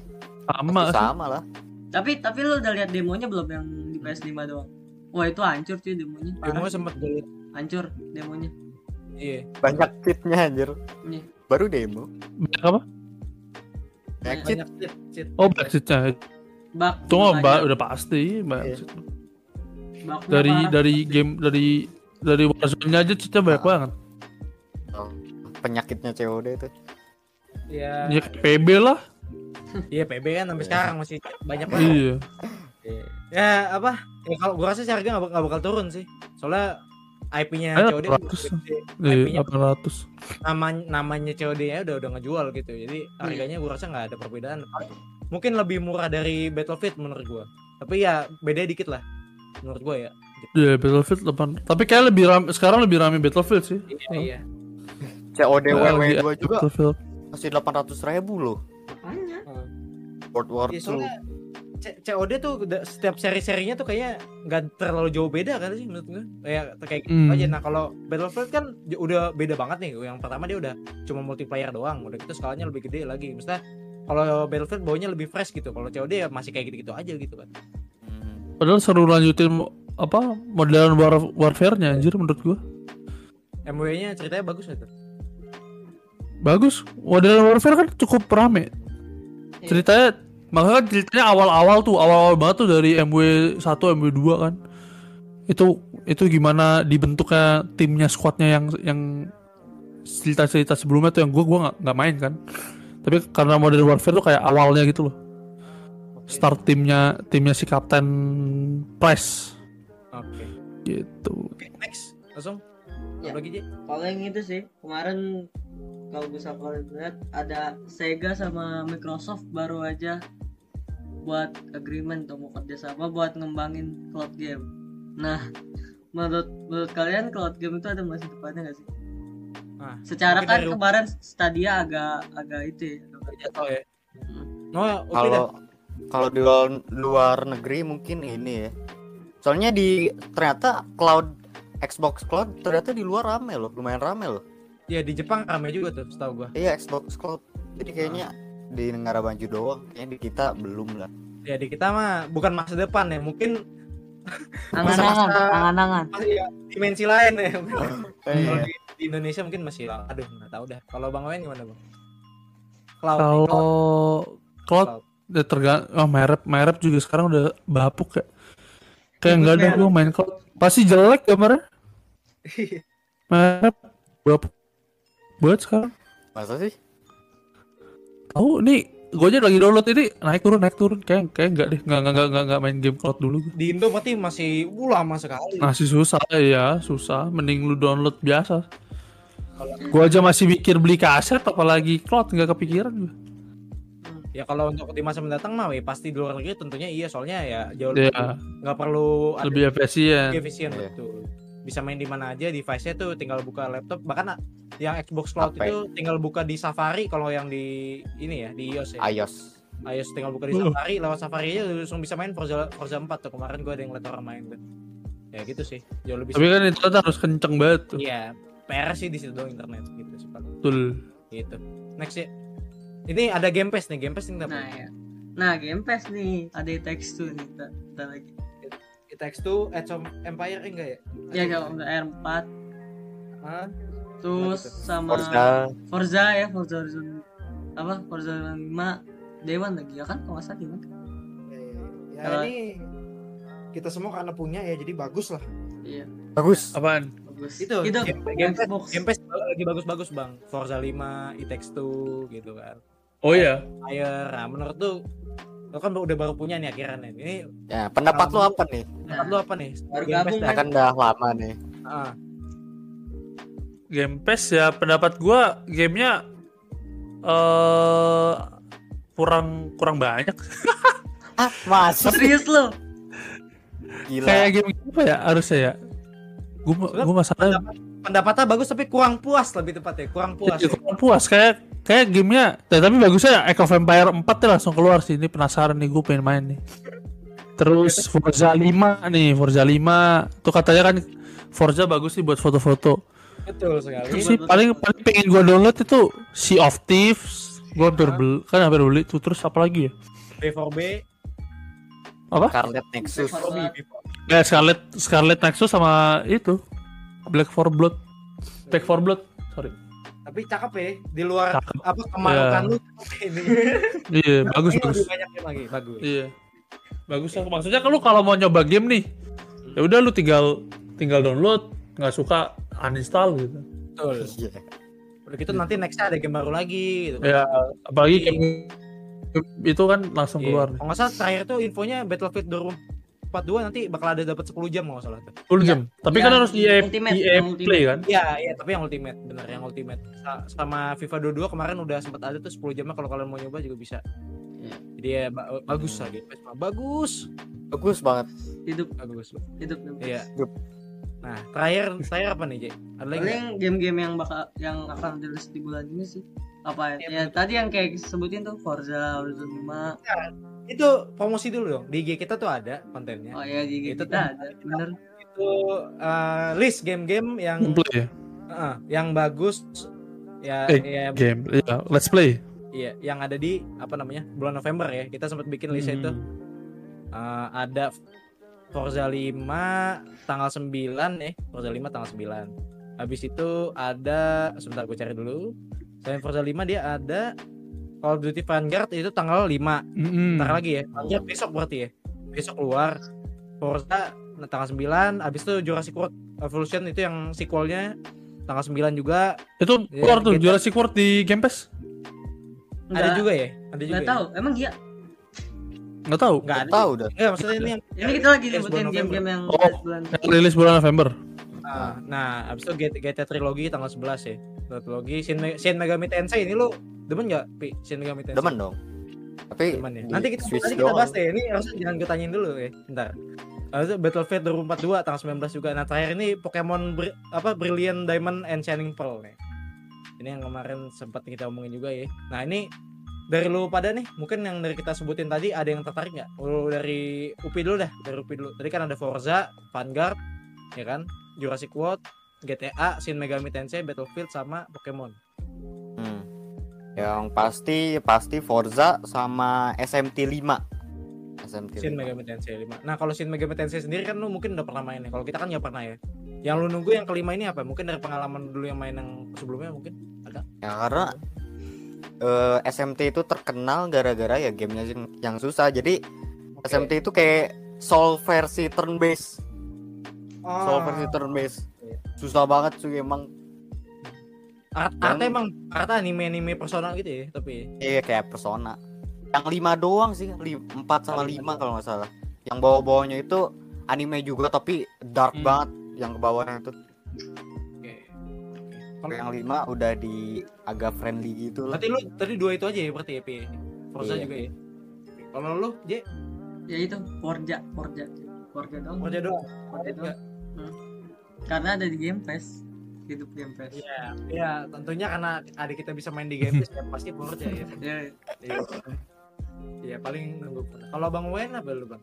[SPEAKER 4] Sama
[SPEAKER 3] Pasti sama lah.
[SPEAKER 2] Tapi tapi lo udah lihat demonya belum yang di PS5 doang? Wah itu hancur cuy demonya.
[SPEAKER 1] Demo sempet gue
[SPEAKER 2] Hancur demonya.
[SPEAKER 1] iya.
[SPEAKER 3] Banyak cheatnya anjir.
[SPEAKER 2] Iya.
[SPEAKER 3] Baru demo.
[SPEAKER 4] Banyak apa?
[SPEAKER 3] Banyak cheat.
[SPEAKER 1] Banyak cheat, cheat.
[SPEAKER 4] Oh, budgetnya.
[SPEAKER 2] Bug.
[SPEAKER 4] Itu mah
[SPEAKER 2] bug
[SPEAKER 4] ba-
[SPEAKER 2] aja.
[SPEAKER 4] udah pasti banyak
[SPEAKER 3] Iya.
[SPEAKER 4] cheat. Dari
[SPEAKER 2] parah.
[SPEAKER 4] dari game dari dari Warzone aja cheatnya banyak
[SPEAKER 3] Ah.
[SPEAKER 4] banget.
[SPEAKER 3] Oh, penyakitnya COD itu.
[SPEAKER 1] Iya.
[SPEAKER 4] Ya kayak PB lah.
[SPEAKER 1] Iya, PB kan sampai sekarang masih banyak banget.
[SPEAKER 4] Iya.
[SPEAKER 1] Ya apa? Ya kalau gua rasa sih harga nggak nggak bakal turun sih. Soalnya IP-nya COD
[SPEAKER 4] 800.
[SPEAKER 1] gede.
[SPEAKER 4] Iya,
[SPEAKER 1] IP-nya
[SPEAKER 4] 800.
[SPEAKER 1] namanya namanya COD-nya udah udah ngejual gitu. Jadi harganya gua rasa nggak ada perbedaan. Mungkin lebih murah dari Battlefield menurut gua. Tapi ya beda dikit lah menurut gua ya.
[SPEAKER 4] Iya, Battlefield 8. Tapi kayak lebih ram sekarang lebih rame Battlefield sih.
[SPEAKER 1] Iya, iya.
[SPEAKER 3] COD
[SPEAKER 4] Nah,
[SPEAKER 3] WW2
[SPEAKER 4] lagi
[SPEAKER 3] juga
[SPEAKER 4] Battlefield.
[SPEAKER 3] masih 800 ribu loh.
[SPEAKER 2] Makanya.
[SPEAKER 3] World War
[SPEAKER 1] Iya,
[SPEAKER 3] 2.
[SPEAKER 1] soalnya C- COD tuh setiap seri-serinya tuh kayaknya nggak terlalu jauh beda kan sih menurut gue kayak kayak gitu
[SPEAKER 4] Hmm.
[SPEAKER 1] aja nah kalau Battlefield kan udah beda banget nih yang pertama dia udah cuma multiplayer doang udah gitu skalanya lebih gede lagi maksudnya kalau Battlefield baunya lebih fresh gitu kalau COD ya masih kayak gitu-gitu aja gitu kan
[SPEAKER 3] Hmm.
[SPEAKER 4] Padahal seru lanjutin apa modern war warfare-nya anjir menurut gua.
[SPEAKER 1] MW-nya ceritanya bagus gitu
[SPEAKER 4] Bagus. Modern warfare kan cukup rame.
[SPEAKER 2] Iya.
[SPEAKER 4] Ceritanya makanya kan ceritanya awal-awal tuh, awal-awal banget tuh dari MW 1, MW 2 kan. Itu itu gimana dibentuknya timnya squadnya yang yang cerita-cerita sebelumnya tuh yang gua gua nggak main kan. Tapi karena modern warfare tuh kayak awalnya gitu loh. Start timnya timnya si Kapten Price
[SPEAKER 1] oke
[SPEAKER 4] gitu.
[SPEAKER 1] oke next langsung
[SPEAKER 2] Ya.
[SPEAKER 1] Lagi Ji?
[SPEAKER 2] Kalau yang itu sih kemarin kalau bisa kalian lihat ada Sega sama Microsoft baru aja buat agreement atau mau kerjasama buat ngembangin cloud game. Nah, menurut menurut kalian cloud game itu ada masa depannya nggak sih?
[SPEAKER 1] Nah,
[SPEAKER 2] Secara kan
[SPEAKER 1] dari-
[SPEAKER 2] kemarin Stadia agak agak itu ya. agak
[SPEAKER 1] jatuh ya.
[SPEAKER 2] Hmm.
[SPEAKER 1] No, oke dah.
[SPEAKER 3] Kalau kalau di luar, luar negeri mungkin ini ya. Soalnya di ternyata cloud Xbox Cloud ternyata di luar rame loh, lumayan rame loh.
[SPEAKER 1] Ya di Jepang rame juga tuh, setahu gua.
[SPEAKER 3] Iya Xbox Cloud. Jadi kayaknya di negara maju doang, kayaknya di kita belum lah.
[SPEAKER 1] Ya di kita mah bukan masa depan ya, mungkin
[SPEAKER 2] Angan-angan, angan-angan.
[SPEAKER 1] masih ya, dimensi lain ya. Kalau
[SPEAKER 3] Iya.
[SPEAKER 1] di, di Indonesia mungkin masih aduh nggak tahu dah. Kalau Bang Owen gimana Bang? Cloud.
[SPEAKER 4] Kalau
[SPEAKER 1] Cloud.
[SPEAKER 4] cloud ya tergantung oh merek merek juga sekarang udah bapuk ya. Kayak nggak ada gua main cloud. Pasti jelek gambarnya. Merek bapuk buat sekarang.
[SPEAKER 3] Masa sih?
[SPEAKER 4] Tahu nih gue aja lagi download ini naik turun naik turun kayak kayak nggak deh nggak nggak nggak nggak nggak main game cloud dulu gua.
[SPEAKER 1] Di Indo berarti masih uh, lama sekali.
[SPEAKER 4] masih susah ya susah mending lu download biasa gua aja masih mikir beli kaset apalagi cloud nggak kepikiran gua.
[SPEAKER 1] Ya kalau untuk di masa mendatang mah ya pasti di luar negeri tentunya iya soalnya ya jauh lebih
[SPEAKER 4] ya
[SPEAKER 1] nggak perlu
[SPEAKER 4] lebih efisien
[SPEAKER 1] lebih efisien
[SPEAKER 3] Iya.
[SPEAKER 1] betul. Bisa main di mana aja device-nya tuh tinggal buka laptop bahkan yang Xbox Cloud
[SPEAKER 3] HP.
[SPEAKER 1] itu tinggal buka di Safari kalau yang di ini ya di iOS ya.
[SPEAKER 3] iOS.
[SPEAKER 1] iOS tinggal buka di
[SPEAKER 4] Uh.
[SPEAKER 1] Safari lewat Safari aja langsung bisa main Forza Forza 4 tuh kemarin gue ada yang liat orang main tuh. Ya gitu sih. Jauh lebih
[SPEAKER 4] tapi kan itu harus kenceng banget tuh
[SPEAKER 1] Iya, PR sih di situ doang internet gitu sih Pak.
[SPEAKER 4] betul
[SPEAKER 1] Gitu. Next ya. Ini ada Game Pass nih, Game Pass nih
[SPEAKER 2] Nah, ya. Nah, Game Pass nih, ada text tuh nih, kita, kita lagi.
[SPEAKER 1] It Takes Two, Age of Empire eh, enggak ya?
[SPEAKER 2] Ya kalau udah R4
[SPEAKER 1] Hah?
[SPEAKER 2] terus
[SPEAKER 1] gitu.
[SPEAKER 2] sama
[SPEAKER 3] Forza
[SPEAKER 2] Forza ya, Forza Horizon apa? Forza Horizon 5 Dewan lagi ya kan kalau salah Dewan.
[SPEAKER 1] Ya,
[SPEAKER 2] Kalau-
[SPEAKER 1] ini kita semua karena punya ya jadi bagus lah.
[SPEAKER 2] Iya,
[SPEAKER 3] bagus.
[SPEAKER 4] apaan
[SPEAKER 2] bagus.
[SPEAKER 1] Itu,
[SPEAKER 2] itu
[SPEAKER 1] game, game, game Pass lagi bagus-bagus bang. Forza 5, It Takes Two gitu kan.
[SPEAKER 4] oh iya
[SPEAKER 1] Empire, nah menurut tuh lo kan udah baru punya nih akhirnya nih. Ini
[SPEAKER 3] Ya, pendapat lu apa nih?
[SPEAKER 1] pendapat lu apa nih?
[SPEAKER 2] baru gabung
[SPEAKER 3] kan udah lama nih.
[SPEAKER 1] Ah,
[SPEAKER 4] Game Pass ya pendapat gua gamenya eh kurang kurang banyak
[SPEAKER 3] Ah, masih
[SPEAKER 2] Serius lu?
[SPEAKER 3] gila.
[SPEAKER 4] kayak game apa ya harusnya ya gua gua masalah
[SPEAKER 1] pendapatnya bagus tapi kurang puas lebih tepatnya, kurang puas.
[SPEAKER 4] Ya, kurang puas kayak kayak gamenya ya, tapi bagusnya Age of Empire 4 tuh langsung keluar sih. Ini penasaran nih gue pengen main nih. Terus Forza 5 nih Forza 5 tuh katanya kan Forza bagus sih buat foto-foto.
[SPEAKER 1] Betul sekali.
[SPEAKER 4] terus sih paling paling pengen gue download itu Sea of Thieves. Gue hampir beli kan hampir beli tuh. Terus apa lagi ya?
[SPEAKER 1] B4B,
[SPEAKER 4] apa?
[SPEAKER 3] Scarlet Nexus.
[SPEAKER 4] Eh Scarlet Scarlet Nexus sama itu. Black for Blood. Black for Blood sorry
[SPEAKER 1] tapi cakep ya di luar
[SPEAKER 4] Cakep.
[SPEAKER 1] apa kemalukan
[SPEAKER 4] Iya.
[SPEAKER 1] lu ini.
[SPEAKER 4] iya bagus
[SPEAKER 1] Ini
[SPEAKER 4] bagus
[SPEAKER 1] lebih banyak game lagi, bagus.
[SPEAKER 4] Iya. Bagus lah. Maksudnya kalau kalau mau nyoba game nih, ya udah lu tinggal tinggal download, nggak suka uninstall gitu.
[SPEAKER 1] Betul.
[SPEAKER 3] Iya.
[SPEAKER 1] Udah gitu nanti nextnya ada game baru lagi gitu. kan.
[SPEAKER 4] Ya, apalagi game itu kan langsung
[SPEAKER 1] Iya.
[SPEAKER 4] keluar nih.
[SPEAKER 1] Kalau nggak salah terakhir tuh infonya Battlefield 2042 nanti bakal ada dapat 10 jam kalau salah tuh.
[SPEAKER 4] 10 jam. Tapi kan
[SPEAKER 2] Yang
[SPEAKER 4] harus EA,
[SPEAKER 2] Ultimate,
[SPEAKER 4] EA
[SPEAKER 2] yang Ultimate.
[SPEAKER 4] Play kan?
[SPEAKER 1] Iya, iya, tapi yang ultimate, bener yang ultimate. Sa- Sama FIFA 22 kemarin udah sempat ada tuh 10 jamnya kalau kalian mau nyoba juga bisa.
[SPEAKER 2] Iya.
[SPEAKER 1] Jadi ya ba- bagus lah gitu. Bagus.
[SPEAKER 3] Bagus banget.
[SPEAKER 2] Hidup,
[SPEAKER 1] Bagus.
[SPEAKER 2] hidup. hidup.
[SPEAKER 1] Iya.
[SPEAKER 3] Yup.
[SPEAKER 1] Nah, terakhir terakhir apa nih, Jay? Ada lagi?
[SPEAKER 2] Paling game-game yang bakal yang akan rilis di bulan ini sih. Apa ya?
[SPEAKER 1] Iya,
[SPEAKER 2] Ya, tadi yang kayak sebutin tuh Forza Horizon 5.
[SPEAKER 1] Itu promosi dulu dong. Di IG kita tuh ada kontennya.
[SPEAKER 2] Oh ya di
[SPEAKER 1] Itu
[SPEAKER 2] kita ada. Bener.
[SPEAKER 1] Itu eh, list game-game yang
[SPEAKER 4] Gameplay ya?
[SPEAKER 1] eh, yang bagus ya
[SPEAKER 4] Eh,
[SPEAKER 1] ya
[SPEAKER 4] Game. Iya, let's play.
[SPEAKER 1] iya yang ada di apa namanya? bulan November ya. Kita sempat bikin list itu.
[SPEAKER 4] Hmm.
[SPEAKER 1] Eh, ada Forza 5 tanggal 9 ya. Forza 5 tanggal 9. Habis itu ada sebentar gue cari dulu. Selain Forza 5 dia ada Call of Duty Vanguard itu tanggal 5.
[SPEAKER 4] Mm-mm.
[SPEAKER 1] Ntar lagi ya. Vanguard besok berarti ya. Besok keluar. Forza tanggal 9, habis itu Jurassic World Evolution itu yang sequelnya tanggal 9 juga.
[SPEAKER 4] Itu
[SPEAKER 1] Iya,
[SPEAKER 4] keluar tuh
[SPEAKER 1] kita-
[SPEAKER 4] Jurassic World di Game Pass?
[SPEAKER 1] Ada juga ya? Ada juga.
[SPEAKER 2] Nggak
[SPEAKER 1] ya?
[SPEAKER 2] tahu. Emang iya.
[SPEAKER 4] Nggak tahu.
[SPEAKER 1] Enggak ada.
[SPEAKER 3] Tahu dah.
[SPEAKER 1] Enggak, maksudnya ini yang
[SPEAKER 2] Ini kita lagi nyebutin game-game yang
[SPEAKER 4] Oh.
[SPEAKER 2] rilis bulan.
[SPEAKER 4] Yang rilis bulan November.
[SPEAKER 1] Ah, nah, abis itu GTA, GTA Trilogy tanggal 11 ya. Trilogy Shin, Me- Shin Megami Tensei ini lu demen nggak, Pi? Shin Megami Tensei.
[SPEAKER 3] Demen dong. Tapi
[SPEAKER 1] Demen ya. Nanti kita nanti kita bahas deh. Ini harusnya jangan gue tanyain dulu ya. Bentar. Itu Battlefield 2042 tanggal 19 juga. Nah, terakhir ini Pokemon Bri- apa Brilliant Diamond and Shining Pearl nih. Ini yang kemarin sempat kita omongin juga ya. Nah, ini dari lu pada nih, mungkin yang dari kita sebutin tadi ada yang tertarik nggak? Lu dari UPI dulu dah, dari UPI dulu. Tadi kan ada Forza, Vanguard, ya kan? Jurassic World, GTA, Shin Megami Tensei, Battlefield sama Pokemon.
[SPEAKER 3] Hmm. Yang pasti pasti Forza sama SMT 5. SMT
[SPEAKER 1] Shin
[SPEAKER 3] 5.
[SPEAKER 1] Megami Tensei 5. Nah, kalau Shin Megami Tensei sendiri kan lu mungkin udah pernah main ya. Kalau kita kan nggak pernah ya. Yang lu nunggu yang kelima ini apa? Mungkin dari pengalaman dulu yang main yang sebelumnya mungkin ada.
[SPEAKER 3] Ya karena eh, SMT itu terkenal gara-gara ya gamenya yang, yang susah. Jadi
[SPEAKER 1] Oke.
[SPEAKER 3] SMT itu kayak Soul versi turn based.
[SPEAKER 1] Oh,
[SPEAKER 3] Soul versi turn based. Susah banget cuy emang.
[SPEAKER 1] art, emang art anime-anime personal gitu ya, tapi
[SPEAKER 3] Iya kayak persona. Yang lima doang sih, empat sama
[SPEAKER 1] lima
[SPEAKER 3] kalau nggak salah. Yang bawah-bawahnya itu anime juga tapi dark
[SPEAKER 4] Hmm.
[SPEAKER 3] banget. Yang ke bawahnya itu.
[SPEAKER 1] oke.
[SPEAKER 3] Kalau yang lima udah di agak friendly gitu lah.
[SPEAKER 1] Berarti lu tadi dua itu aja ya berarti ya? Forza
[SPEAKER 3] Iya.
[SPEAKER 1] juga ya. Kalau lu, J,
[SPEAKER 2] ya itu Forza Forza Forza dong
[SPEAKER 1] Forza doang.
[SPEAKER 2] Forza doang
[SPEAKER 1] Enggak.
[SPEAKER 2] Karena ada di Game Pass hidup Game Pass
[SPEAKER 1] Iya, iya, tentunya karena adik kita bisa main di game ya pasti Forza ya.
[SPEAKER 2] ya
[SPEAKER 1] Iya. Iya, paling nunggu. Kalau Bang Wen apa lu, Bang?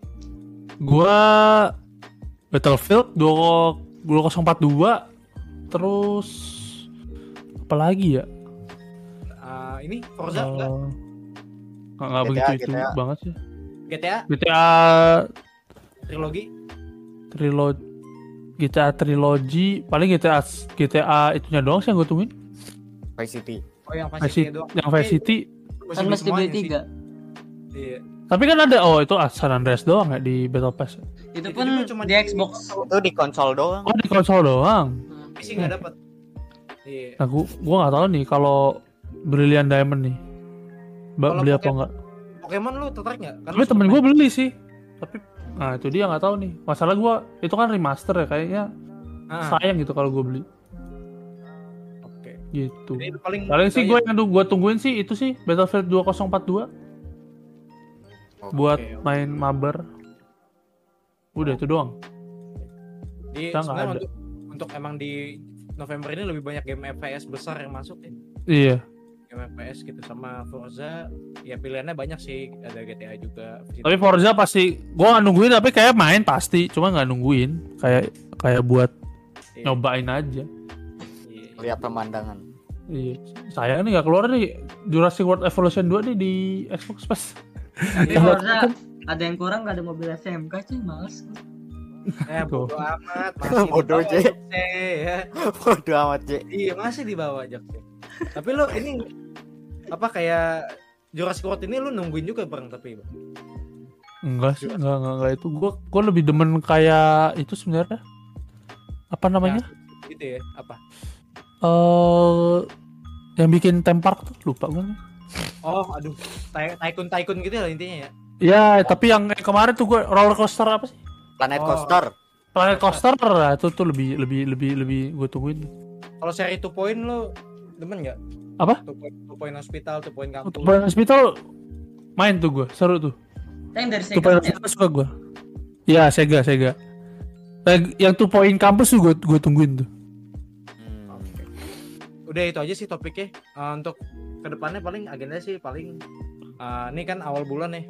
[SPEAKER 4] Gua Battlefield 2 2042 terus apa lagi ya?
[SPEAKER 1] Ah, ini Forza enggak?
[SPEAKER 4] Eh, nggak nggak
[SPEAKER 3] GTA,
[SPEAKER 4] begitu itu
[SPEAKER 3] GTA.
[SPEAKER 4] banget sih.
[SPEAKER 1] GTA
[SPEAKER 4] GTA
[SPEAKER 1] trilogi
[SPEAKER 4] trilogi GTA trilogi paling GTA GTA itunya doang sih yang gue tungguin.
[SPEAKER 3] Vice City.
[SPEAKER 1] Oh yang
[SPEAKER 4] Vice City,
[SPEAKER 1] doang.
[SPEAKER 4] yang Vice City.
[SPEAKER 2] kan mesti beli tiga
[SPEAKER 1] Iya.
[SPEAKER 4] Tapi kan ada oh itu San Andreas doang ya di Battle Pass.
[SPEAKER 2] itu
[SPEAKER 1] Itu
[SPEAKER 2] pun
[SPEAKER 1] cuma
[SPEAKER 2] di Xbox
[SPEAKER 3] Itu di konsol doang.
[SPEAKER 4] Oh di konsol doang.
[SPEAKER 1] PC nggak dapat. Iya.
[SPEAKER 4] Nah, gua, gua nggak tahu nih kalau Brilliant Diamond nih. Ba
[SPEAKER 1] Kalau
[SPEAKER 4] beli apa enggak?
[SPEAKER 1] Pokemon lu tertarik nggak? Kan
[SPEAKER 4] Tapi temen gue beli sih. Tapi nah itu dia nggak tahu nih. Masalah gua itu kan remaster ya kayaknya.
[SPEAKER 1] Ah,
[SPEAKER 4] sayang gitu kalau gue beli
[SPEAKER 1] Oke.
[SPEAKER 4] gitu.
[SPEAKER 1] Jadi paling
[SPEAKER 4] Paling sih gue yang gue tungguin sih itu sih Battlefield 2042 buat
[SPEAKER 1] Oke, oke.
[SPEAKER 4] main mabar. Udah itu doang.
[SPEAKER 1] Jadi
[SPEAKER 4] kita
[SPEAKER 1] sebenarnya
[SPEAKER 4] ada.
[SPEAKER 1] untuk untuk emang di November ini lebih banyak game FPS besar yang masuk ya.
[SPEAKER 4] Iya.
[SPEAKER 1] FPS gitu sama Forza ya pilihannya banyak sih ada GTA juga.
[SPEAKER 4] Tapi Forza pasti gue nggak nungguin tapi kayak main pasti, cuma nggak nungguin. Kayak kayak buat
[SPEAKER 1] Iya,
[SPEAKER 4] nyobain aja.
[SPEAKER 1] iya.
[SPEAKER 3] Lihat pemandangan.
[SPEAKER 4] Iya. Sayang nih nggak keluar nih Jurassic World Evolution 2 nih di Xbox Pass.
[SPEAKER 2] Tapi Forza ada yang kurang gak ada mobil SMK sih males
[SPEAKER 1] Eh bodo amat masih
[SPEAKER 3] Bodoh.
[SPEAKER 1] Jokse, ya.
[SPEAKER 3] Bodoh amat, J.
[SPEAKER 1] Iya masih dibawa Jokse. Tapi lu ini apa kayak Jurassic World ini lu nungguin juga bang tapi Bang?
[SPEAKER 4] Enggak sih, enggak, enggak, enggak itu. Gue gue lebih demen kayak itu sebenarnya. Apa namanya?
[SPEAKER 1] gitu ya apa?
[SPEAKER 4] Eh yang bikin tempark tuh lupa gue.
[SPEAKER 1] Oh aduh ty- tycoon tycoon gitu lah intinya ya.
[SPEAKER 4] Ya, tapi yang kemarin tuh gue roller coaster apa sih?
[SPEAKER 3] Planet
[SPEAKER 1] Oh.
[SPEAKER 3] Coaster.
[SPEAKER 4] Planet coaster nah, itu tuh lebih lebih lebih lebih gue tungguin.
[SPEAKER 1] Kalau seri 2 point lu demen nggak?
[SPEAKER 4] Apa?
[SPEAKER 1] 2 point, 2 point hospital, 2 point kampus.
[SPEAKER 4] Untuk Planet Hospital main tuh gue, seru tuh.
[SPEAKER 2] yang dari
[SPEAKER 4] Two
[SPEAKER 2] Sega
[SPEAKER 4] Point
[SPEAKER 2] ya?
[SPEAKER 4] Hospital suka gue. Ya Sega Sega. Yang Two Point Campus tuh gue gue tungguin tuh.
[SPEAKER 3] Hmm.
[SPEAKER 1] Udah itu aja sih topiknya. Eh, untuk ke depannya paling agenda sih paling eh, ini kan awal bulan nih.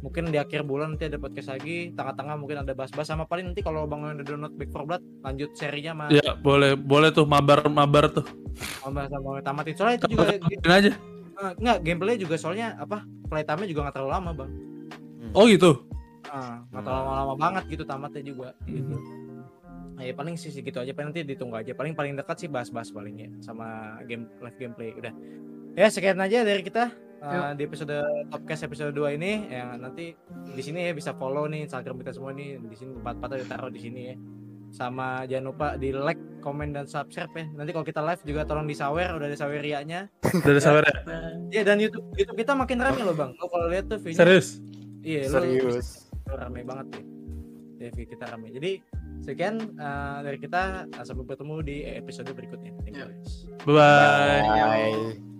[SPEAKER 1] Mungkin di akhir bulan nanti ada podcast lagi, tengah-tengah mungkin ada bahas-bahas sama paling nanti kalau Bang udah download Back for Blood lanjut serinya sama
[SPEAKER 4] Ya boleh boleh tuh mabar mabar tuh.
[SPEAKER 1] sama sama tamatin. Soalnya itu juga
[SPEAKER 4] Tamatin aja.
[SPEAKER 1] eh, enggak gameplay juga soalnya apa? Playtime-nya juga nggak terlalu lama, Bang.
[SPEAKER 4] Oh gitu.
[SPEAKER 1] Ah, nggak terlalu lama banget gitu tamatnya juga gitu. Nah, ya paling sih segitu aja paling nanti ditunggu aja paling paling dekat sih bahas-bahas paling ya sama game live gameplay udah ya sekian aja dari kita uh, di episode podcast episode 2 ini ya nanti di sini ya bisa follow nih Instagram kita semua nih di sini empat empat taruh di sini ya sama jangan lupa di like komen dan subscribe ya nanti kalau kita live juga tolong disawer udah ada sawerianya
[SPEAKER 4] Dari sawer
[SPEAKER 1] ya. dan YouTube YouTube kita makin rame loh bang lo kalau lihat tuh video
[SPEAKER 4] Serius.
[SPEAKER 1] iya lo
[SPEAKER 3] Serius.
[SPEAKER 1] rame banget ya TV kita rame. Jadi sekian eh, dari kita sampai bertemu di episode berikutnya. Thank you,
[SPEAKER 2] Ya.
[SPEAKER 1] guys.
[SPEAKER 4] Bye bye.
[SPEAKER 3] Bye.